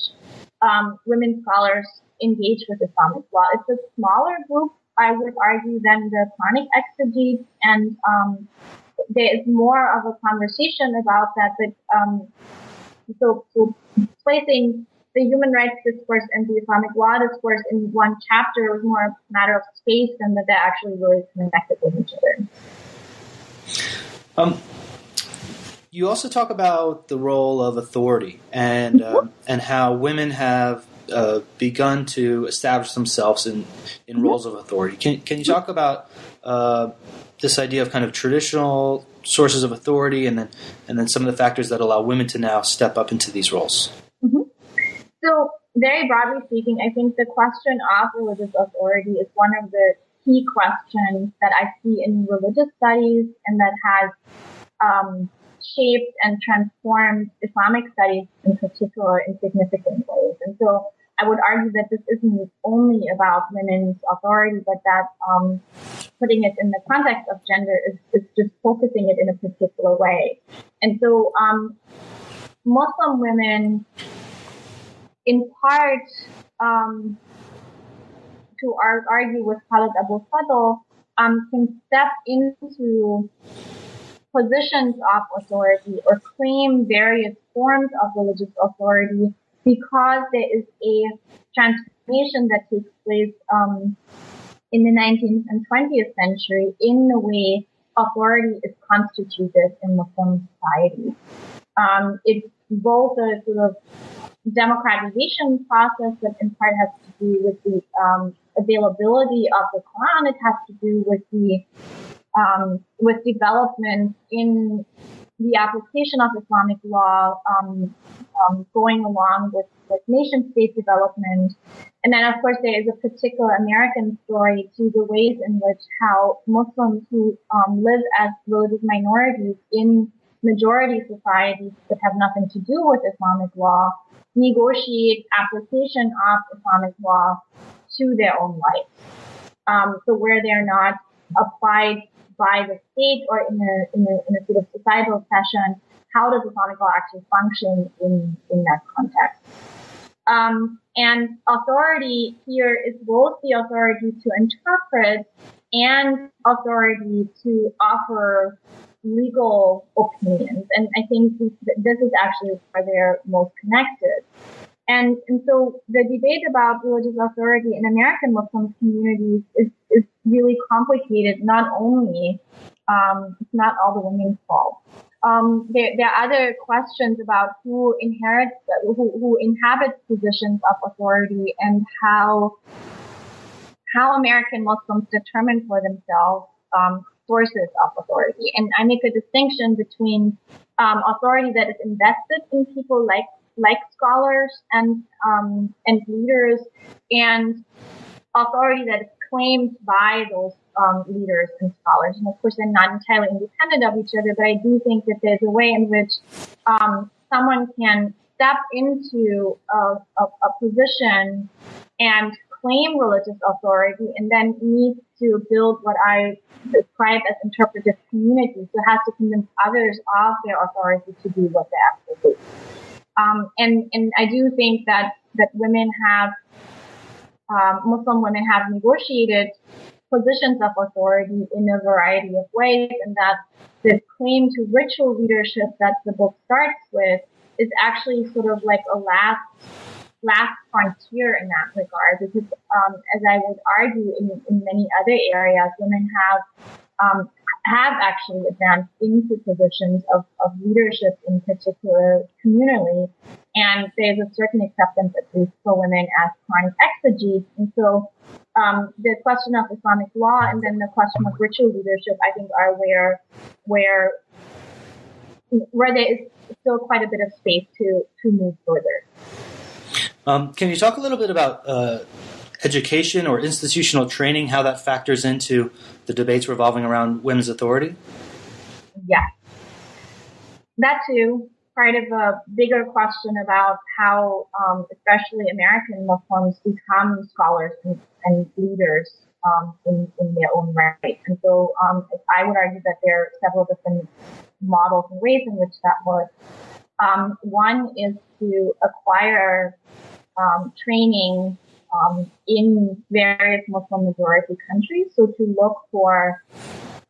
[SPEAKER 2] um, women scholars engage with Islamic law. It's a smaller group I would argue, than the Quranic exegetes, and um, there is more of a conversation about that. But um, so, so placing the human rights discourse and the Islamic law discourse in one chapter was more a matter of space than that they're actually really connected with each other.
[SPEAKER 1] Um, you also talk about the role of authority and mm-hmm. um, and how women have uh, begun to establish themselves in, in mm-hmm. roles of authority. Can, can you talk about uh, this idea of kind of traditional sources of authority and then and then some of the factors that allow women to now step up into these roles?
[SPEAKER 2] So, very broadly speaking, I think the question of religious authority is one of the key questions that I see in religious studies and that has um, shaped and transformed Islamic studies in particular in significant ways. And so I would argue that this isn't only about women's authority, but that um, putting it in the context of gender is, is, just focusing it in a particular way. And so um, Muslim women, in part, um, to argue with Khalid Abu Fadl, um, can step into positions of authority or claim various forms of religious authority because there is a transformation that takes place um, in the 19th and 20th century in the way authority is constituted in Muslim society. Um, it's both a sort of democratization process that in part has to do with the um, availability of the Quran. It has to do with the um, with development in the application of Islamic law um, um, going along with, with nation state development. And then, of course, there is a particular American story to the ways in which how Muslims who um, live as religious minorities in majority societies that have nothing to do with Islamic law negotiate application of Islamic law to their own life. Um, so where they're not applied by the state or in a, in a, in a sort of societal fashion, how does Islamic law actually function in, in that context? Um, and authority here is both the authority to interpret and authority to offer legal opinions. And I think this is actually where they're most connected. And, and so the debate about religious authority in American Muslim communities is, is really complicated. Not only, um, it's not all the women's fault. Um, there, there, are other questions about who inherits, who, who inhabits positions of authority and how, how American Muslims determine for themselves, um, sources of authority. And I make a distinction between, um, authority that is invested in people like like scholars and um, and leaders and authority that is claimed by those um, leaders and scholars. And of course, they're not entirely independent of each other, but I do think that there's a way in which um, someone can step into a, a, a position and claim religious authority and then needs to build what I describe as interpretive community. So has to convince others of their authority to do what they actually do. Um, and, and I do think that, that women have, um, Muslim women have negotiated positions of authority in a variety of ways, and that the claim to ritual leadership that the book starts with is actually sort of like a last last frontier in that regard because um, as I would argue in, in many other areas, women have um, have actually advanced into positions of, of leadership in particular communally. And there's a certain acceptance, at least for women, as Quranic exegetes. And so um, the question of Islamic law and then the question of ritual leadership, I think, are where where where there is still quite a bit of space to to move further.
[SPEAKER 1] Um, can you talk a little bit about uh, education or institutional training, how that factors into the debates revolving around women's authority?
[SPEAKER 2] Yes. That too, part of a bigger question about how, um, especially American Muslims, become scholars and, and leaders um, in, in, their own right. And so um, I would argue that there are several different models and ways in which that works. Um, one is to acquire um, training um, in various Muslim majority countries. So to look for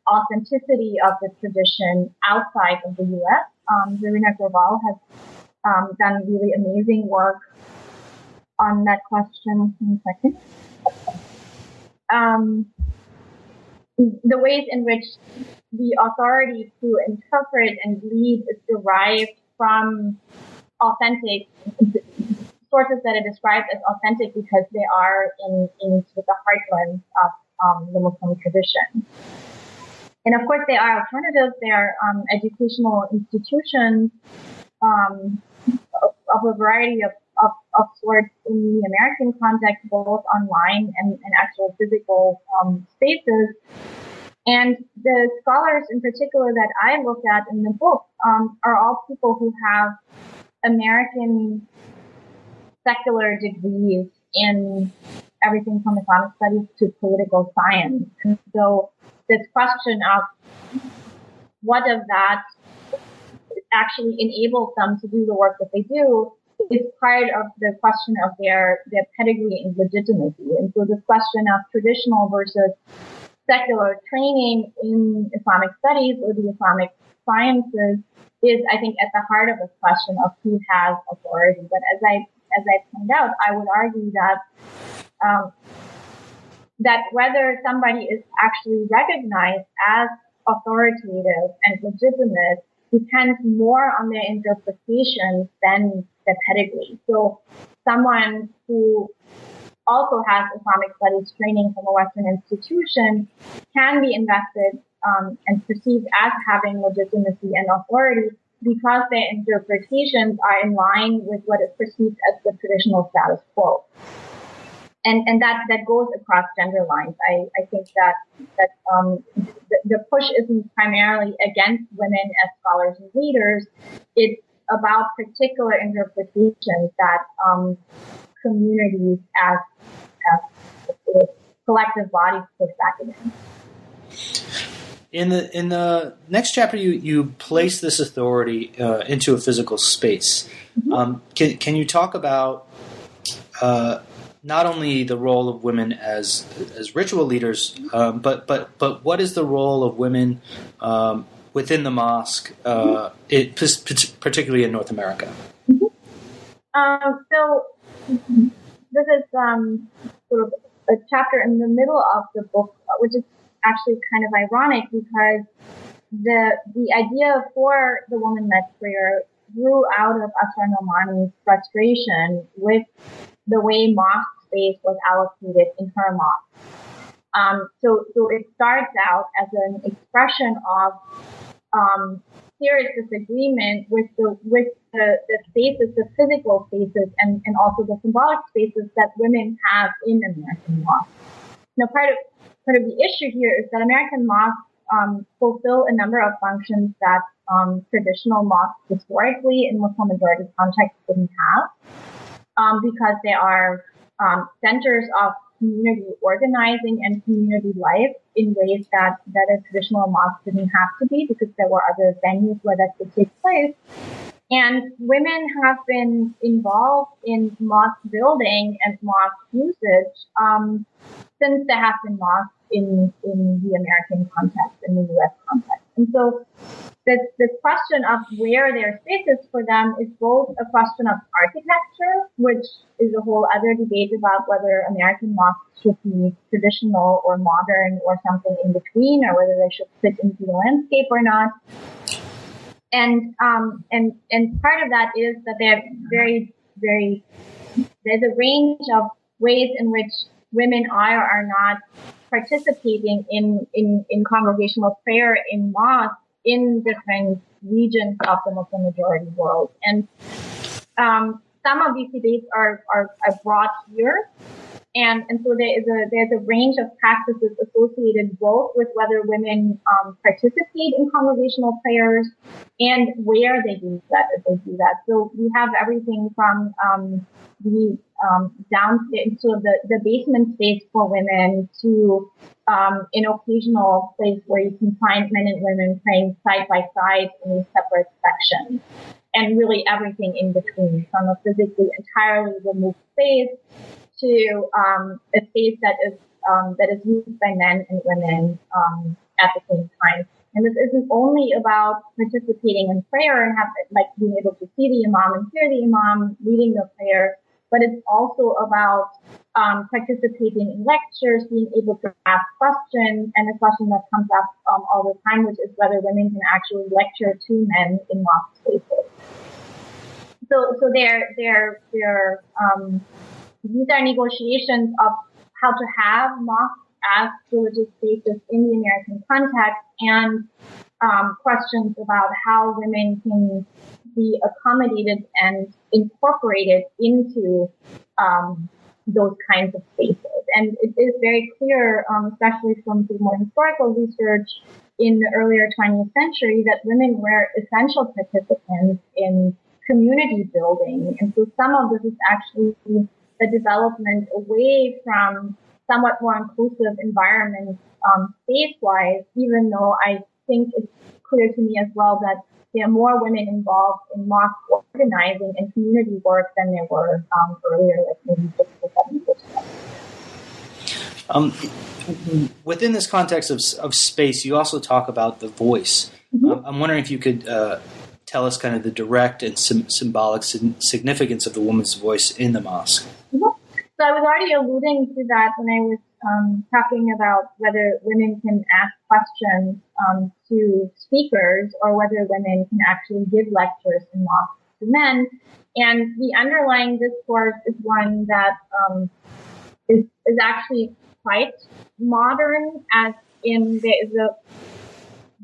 [SPEAKER 2] authenticity of the tradition outside of the U.S. Um, Zareena has um, done really amazing work on that question. In a second. Um, the ways in which the authority to interpret and lead is derived from authentic sources that are described as authentic because they are in, in sort of the heartland of um, the Muslim tradition. And of course, there are alternatives. There are um, educational institutions um, of, of, a variety of, of, of, sorts in the American context, both online and, and actual physical um, spaces. And the scholars in particular that I look at in the book um, are all people who have American secular degrees in everything from Islamic studies to political science. And so this question of what of that actually enables them to do the work that they do is part of the question of their, their pedigree and legitimacy. And so this question of traditional versus secular training in Islamic studies or the Islamic sciences is, I think, at the heart of this question of who has authority. But as I as I pointed out, I would argue that um, that whether somebody is actually recognized as authoritative and legitimate depends more on their interpretation than the pedigree. So someone who also has Islamic studies training from a Western institution can be invested um, and perceived as having legitimacy and authority because their interpretations are in line with what is perceived as the traditional status quo. And, and that, that goes across gender lines. I, I think that, that, um, the, the push isn't primarily against women as scholars and leaders. It's about particular interpretations that, um, communities as, as collective bodies push back against.
[SPEAKER 1] In the in the next chapter, you you place this authority uh, into a physical space. Mm-hmm. Um, can can you talk about uh, not only the role of women as as ritual leaders, um, but but but what is the role of women um, within the mosque, uh, mm-hmm. it, particularly in North America?
[SPEAKER 2] Mm-hmm. Um, so this is um, sort of a chapter in the middle of the book, which is actually kind of ironic because the the idea for the woman led prayer grew out of Asra Nomani's frustration with the way mosque space was allocated in her mosque. Um, so, so it starts out as an expression of um, serious disagreement with the with the, the spaces, the physical spaces, and, and also the symbolic spaces that women have in American mosques. Now, part of part of the issue here is that American mosques um, fulfill a number of functions that um, traditional mosques historically in Muslim majority contexts didn't have, um, because they are um, centers of community organizing and community life in ways that, that a traditional mosque didn't have to be because there were other venues where that could take place. And women have been involved in mosque building and mosque usage um, since have been mosques in, in the American context, in the U.S. context. And so this, this question of where there are spaces for them is both a question of architecture, which is a whole other debate about whether American mosques should be traditional or modern or something in between, or whether they should fit into the landscape or not. And um, and and part of that is that they're very very there's a range of ways in which women are or are not participating in, in, in congregational prayer in mosques in different regions of the Muslim majority world. And um, some of these debates are, are, are brought here. And, and so there is a, there's a range of practices associated both with whether women um, participate in congregational prayers and where they do that if they do that. So we have everything from um, the um, so the, the basement space for women to um, an occasional place where you can find men and women praying side by side in separate sections. And really everything in between, from a physically entirely removed space to um, a space that is um, that is used by men and women um, at the same time. And this isn't only about participating in prayer and have like being able to see the imam and hear the imam reading the prayer, but it's also about um, participating in lectures, being able to ask questions, and a question that comes up um, all the time, which is whether women can actually lecture to men in mosque spaces. So, so they're, they're, they're, um, these are negotiations of how to have mosques as religious spaces in the American context and um, questions about how women can be accommodated and incorporated into um, those kinds of spaces. And it is very clear, um, especially from the more historical research in the earlier 20th century, that women were essential participants in community building. And so some of this is actually the development away from somewhat more inclusive environments um, space-wise, even though I think it's clear to me as well that there are more women involved in mosque organizing and community work than there were um, earlier, like maybe six or seven years ago.
[SPEAKER 1] Um, within this context of, of space, you also talk about the voice. Mm-hmm. Um, I'm wondering if you could uh, tell us kind of the direct and sim- symbolic significance of the woman's voice in the mosque.
[SPEAKER 2] So I was already alluding to that when I was um, talking about whether women can ask questions um, to speakers or whether women can actually give lectures in mosques to men. And the underlying discourse is one that um, is is actually quite modern, as in there is a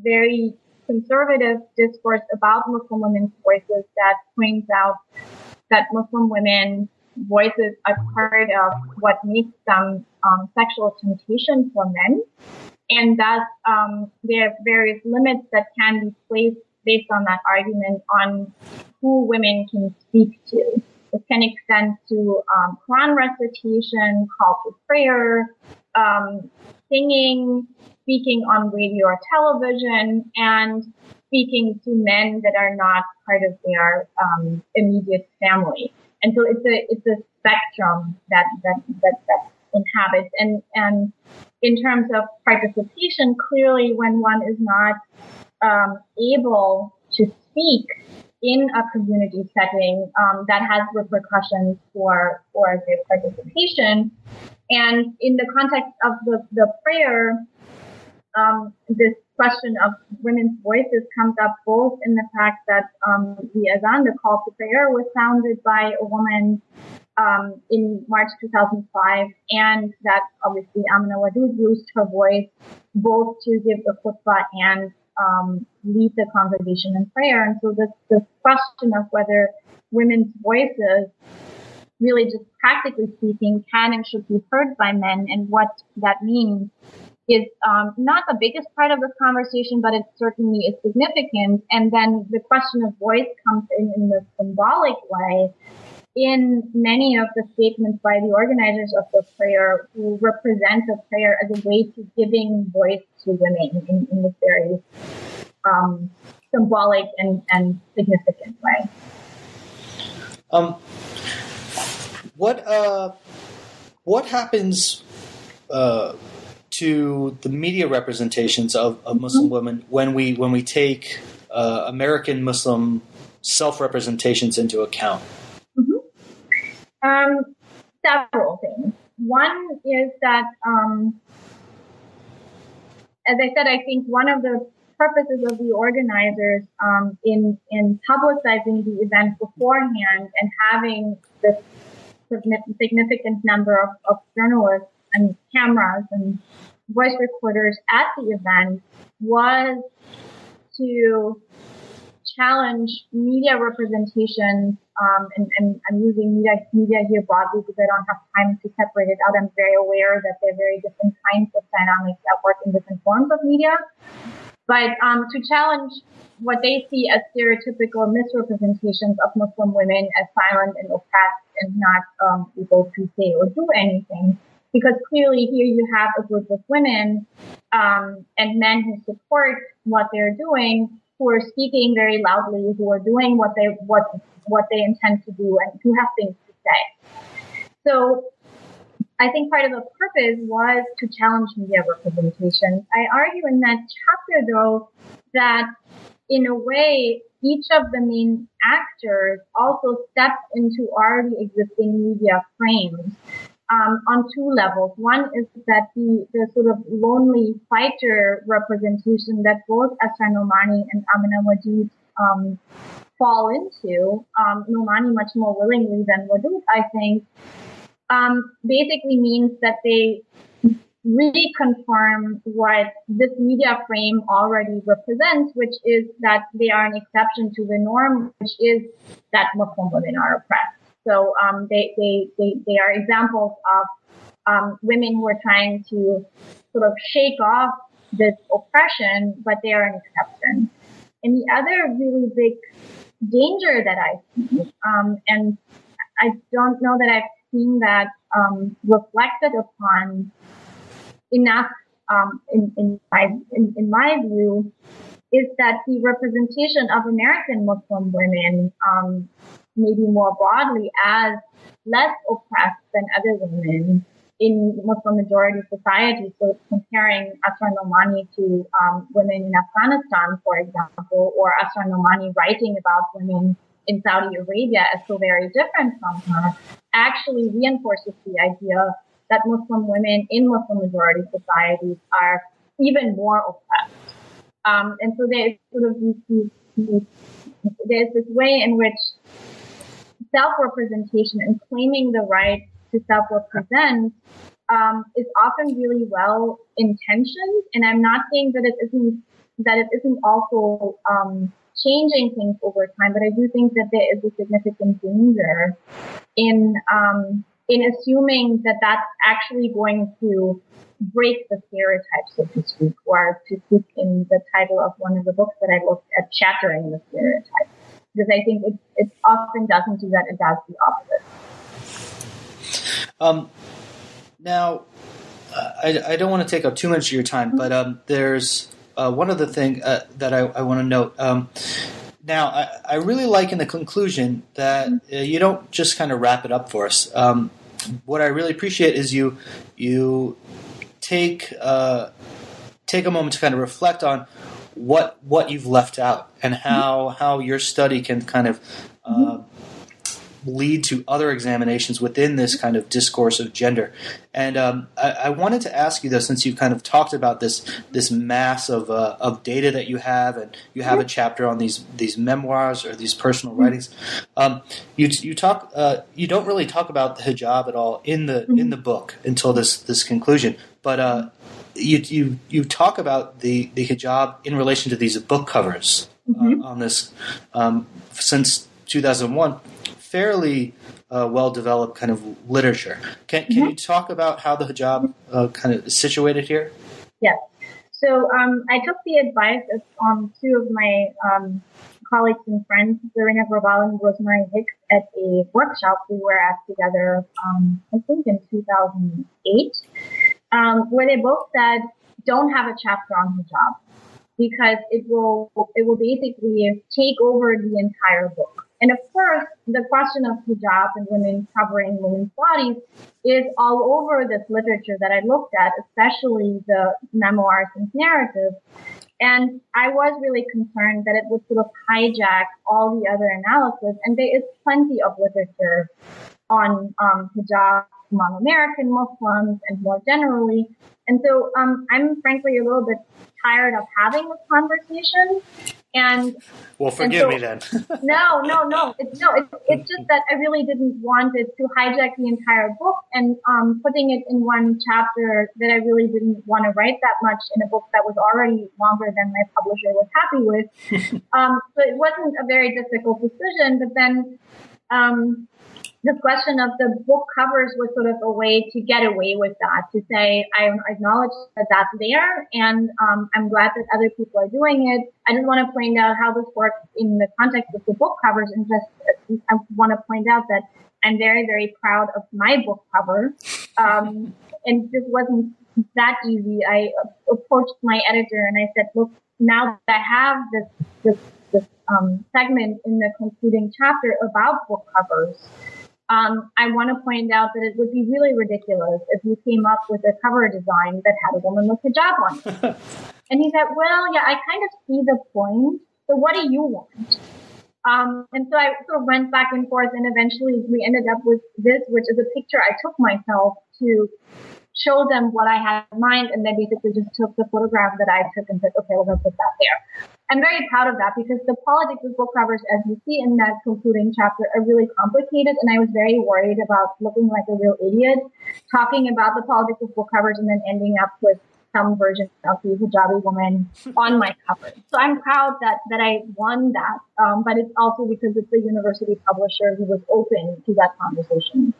[SPEAKER 2] very conservative discourse about Muslim women's voices that points out that Muslim women voices are part of what makes them um, sexual temptation for men. And thus, um, there are various limits that can be placed based on that argument on who women can speak to. This can extend to um, Quran recitation, call to prayer, um, singing, speaking on radio or television, and speaking to men that are not part of their um, immediate family. And so it's a it's a spectrum that that that, that inhabits and and in terms of participation, clearly when one is not um, able to speak in a community setting, um, that has repercussions for for their participation. And in the context of the, the prayer, um, this question of women's voices comes up both in the fact that um, the azan, the call to prayer, was sounded by a woman um, in March 2005, and that obviously Amina Wadud used her voice both to give the khutbah and um, lead the congregation in prayer. And so this, question of whether women's voices really just practically speaking can and should be heard by men and what that means is um, not the biggest part of this conversation, but it certainly is significant. And then the question of voice comes in in the symbolic way in many of the statements by the organizers of the prayer who represent the prayer as a way to giving voice to women in, in this very um, symbolic and, and significant way.
[SPEAKER 1] Um, what uh, what happens uh, to the media representations of, of Muslim
[SPEAKER 2] Mm-hmm.
[SPEAKER 1] women when we when we take uh, American Muslim self representations into account?
[SPEAKER 2] Um, several things. One is that, um, as I said, I think one of the purposes of the organizers um, in in publicizing the event beforehand and having this significant number of, of journalists and cameras and voice recorders at the event was to challenge media representation, um, and, and I'm using media, media here broadly because I don't have time to separate it out. I'm very aware that there are very different kinds of dynamics at work in different forms of media. But um, to challenge what they see as stereotypical misrepresentations of Muslim women as silent and oppressed and not um, able to say or do anything. Because clearly here you have a group of women um, and men who support what they're doing, who are speaking very loudly, who are doing what they what what they intend to do, and who have things to say. So I think part of the purpose was to challenge media representation. I argue in that chapter, though, that in a way, each of the main actors also steps into already existing media frames um, on two levels. One is that the, the sort of lonely fighter representation that both Asra Nomani and Amina Wadud um, fall into, um, Nomani much more willingly than Wadud, I think, um, basically means that they reconfirm what this media frame already represents, which is that they are an exception to the norm, which is that Muslim women are oppressed. So um, they, they, they, they are examples of um, women who are trying to sort of shake off this oppression, but they are an exception. And the other really big danger that I see, um, and I don't know that I've seen that um, reflected upon enough um, in, in, my, in, in my view, is that the representation of American Muslim women, um, maybe more broadly, as less oppressed than other women in Muslim majority societies. So comparing Asra Nomani to um, women in Afghanistan, for example, or Asra Nomani writing about women in Saudi Arabia as so very different from her, actually reinforces the idea that Muslim women in Muslim majority societies are even more oppressed. Um, and so there's sort of these, these, there's this way in which self-representation and claiming the right to self-represent um, is often really well intentioned. And I'm not saying that it isn't that it isn't also um, changing things over time, but I do think that there is a significant danger in um, in assuming that that's actually going to break the stereotypes, so to speak, or to speak in the title of one of the books that I looked at, shattering the stereotypes. Because I think it, it often doesn't do that; it does the opposite.
[SPEAKER 1] Um, now, I, I don't want to take up too much of your time, but um, there's uh, one other thing uh, that I, I want to note. Um, now, I, I, really like in the conclusion that uh, you don't just kind of wrap it up for us. Um, what I really appreciate is you you take uh, take a moment to kind of reflect on what what you've left out and how how your study can kind of uh, lead to other examinations within this kind of discourse of gender. And um, I, I, wanted to ask you though, since you've kind of talked about this this mass of uh, of data that you have, and you have a chapter on these these memoirs or these personal writings, um, you you talk uh, you don't really talk about the hijab at all in the in the book until this this conclusion, but. Uh, you, you you talk about the, the hijab in relation to these book covers
[SPEAKER 2] Mm-hmm.
[SPEAKER 1] uh, on this um, since 2001 fairly uh, well developed kind of literature. Can, can
[SPEAKER 2] Mm-hmm.
[SPEAKER 1] you talk about how the hijab uh, kind of is situated here?
[SPEAKER 2] Yes. So um, I took the advice of um, two of my um, colleagues and friends, Zareena Grewal and Rosemary Hicks, at a workshop we were at together, um, I think in 2008, um, where they both said, don't have a chapter on hijab because it will it will basically take over the entire book. And of course, the question of hijab and women covering women's bodies is all over this literature that I looked at, especially the memoirs and narratives. And I was really concerned that it would sort of hijack all the other analysis. And there is plenty of literature on um, hijab among American Muslims and more generally. And so um, I'm frankly a little bit tired of having this conversation. And
[SPEAKER 1] well, forgive
[SPEAKER 2] and
[SPEAKER 1] so, me then.
[SPEAKER 2] no, no, no. It's no. It's, it's just that I really didn't want it to hijack the entire book and um, putting it in one chapter that I really didn't want to write that much in a book that was already longer than my publisher was happy with. um, so it wasn't a very difficult decision. But then um, the question of the book covers was sort of a way to get away with that, to say, I acknowledge that that's there, and um, I'm glad that other people are doing it. I just want to point out how this works in the context of the book covers, and just I want to point out that I'm very, very proud of my book cover. Um, and this wasn't that easy. I approached my editor and I said, look, now that I have this, this, this um, segment in the concluding chapter about book covers, um, I want to point out that it would be really ridiculous if you came up with a cover design that had a woman with hijab on. and he said, well, yeah, I kind of see the point. So what do you want? Um, and so I sort of went back and forth and eventually we ended up with this, which is a picture I took myself to show them what I had in mind, and then basically just took the photograph that I took and said, okay, we're going to put that there. I'm very proud of that because the politics of book covers, as you see in that concluding chapter, are really complicated, and I was very worried about looking like a real idiot talking about the politics of book covers and then ending up with some version of the hijabi woman on my cover. So I'm proud that that I won that, um, but it's also because it's a university publisher who was open to that conversation.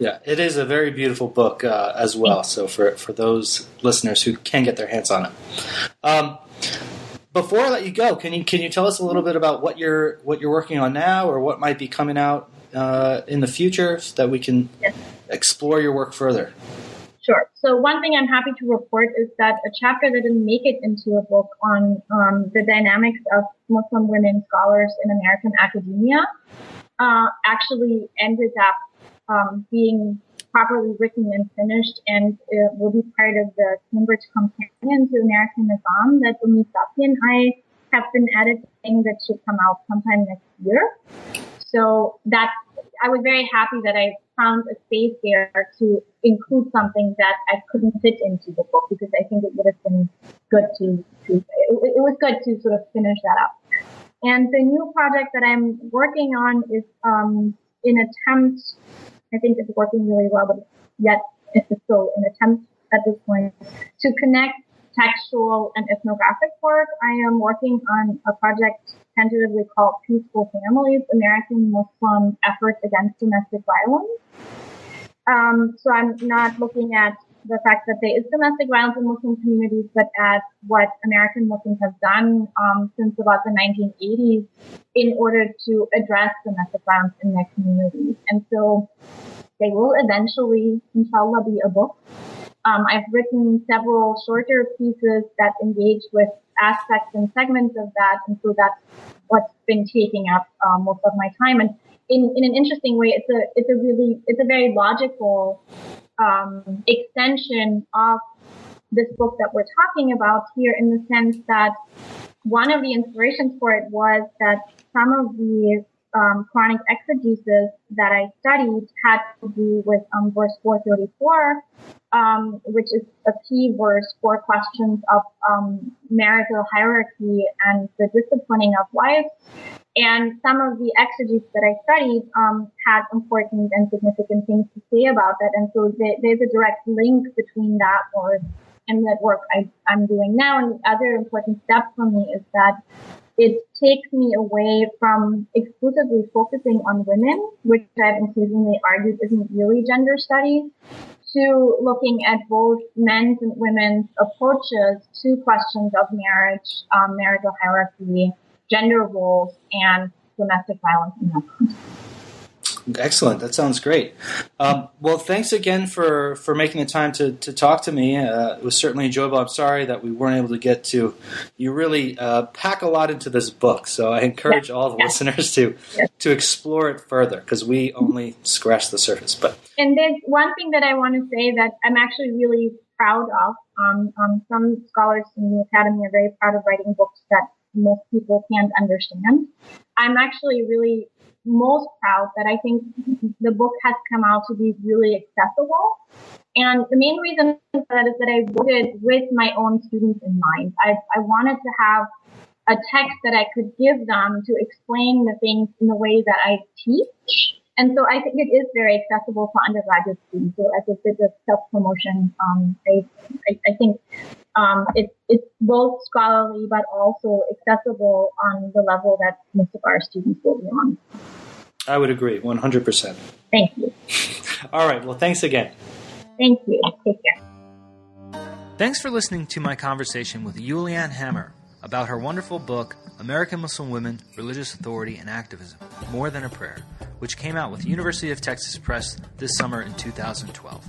[SPEAKER 1] Yeah, it is a very beautiful book uh, as well. So for for those listeners who can get their hands on it. Um, before I let you go, can you can you tell us a little bit about what you're what you're working on now, or what might be coming out uh, in the future, so that we can yes. explore your work further?
[SPEAKER 2] Sure. So one thing I'm happy to report is that a chapter that didn't make it into a book on um, the dynamics of Muslim women scholars in American academia uh, actually ended up um, being properly written and finished and it will be part of the Cambridge Companion to American Islam that Omid Safi and I have been editing that should come out sometime next year. So that I was very happy that I found a space there to include something that I couldn't fit into the book because I think it would have been good to, to it, it was good to sort of finish that up. And the new project that I'm working on is um, an attempt I think it's working really well, but yet it's still an attempt at this point to connect textual and ethnographic work. I am working on a project tentatively called Peaceful Families, American Muslim Efforts Against Domestic Violence. Um, so I'm not looking at the fact that there is domestic violence in Muslim communities, but at what American Muslims have done um, since about the 1980s in order to address domestic violence in their communities. And so they will eventually, inshallah, be a book. Um, I've written several shorter pieces that engage with aspects and segments of that, and so that's what's been taking up um, most of my time. And in, in an interesting way, it's a it's a really it's a very logical um, extension of this book that we're talking about here in the sense that one of the inspirations for it was that some of the um, Quranic exegesis that I studied had to do with um, verse 434, um, which is a key verse for questions of um, marital hierarchy and the disciplining of wives. And some of the exegesis that I studied um, had important and significant things to say about that. And so there, there's a direct link between that work and that work I, I'm doing now. And the other important step for me is that it takes me away from exclusively focusing on women, which I've increasingly argued isn't really gender studies, to looking at both men's and women's approaches to questions of marriage, um, marital hierarchy, gender roles and domestic violence in that context.
[SPEAKER 1] Excellent. That sounds great. Um, well, thanks again for, for making the time to, to talk to me. Uh, it was certainly enjoyable. I'm sorry that we weren't able to get to. You really uh, pack a lot into this book, so I encourage all the listeners to to explore it further because we only scratched the surface. But
[SPEAKER 2] and there's one thing that I want to say that I'm actually really proud of. Um, um, some scholars in the academy are very proud of writing books that most people can't understand. I'm actually really most proud that I think the book has come out to be really accessible. And the main reason for that is that I wrote it with my own students in mind. I, I wanted to have a text that I could give them to explain the things in the way that I teach. And so I think it is very accessible for undergraduate students. So as a bit of self-promotion, um, I, I, I, think um, it, it's both scholarly but also accessible on the level that most of our students will be on.
[SPEAKER 1] I would agree, 100%.
[SPEAKER 2] Thank you.
[SPEAKER 1] All right. Well, thanks again.
[SPEAKER 2] Thank you. Take care.
[SPEAKER 3] Thanks for listening to my conversation with Juliane Hammer about her wonderful book, American Muslim Women, Religious Authority and Activism More Than a Prayer, which came out with University of Texas Press this summer in 2012.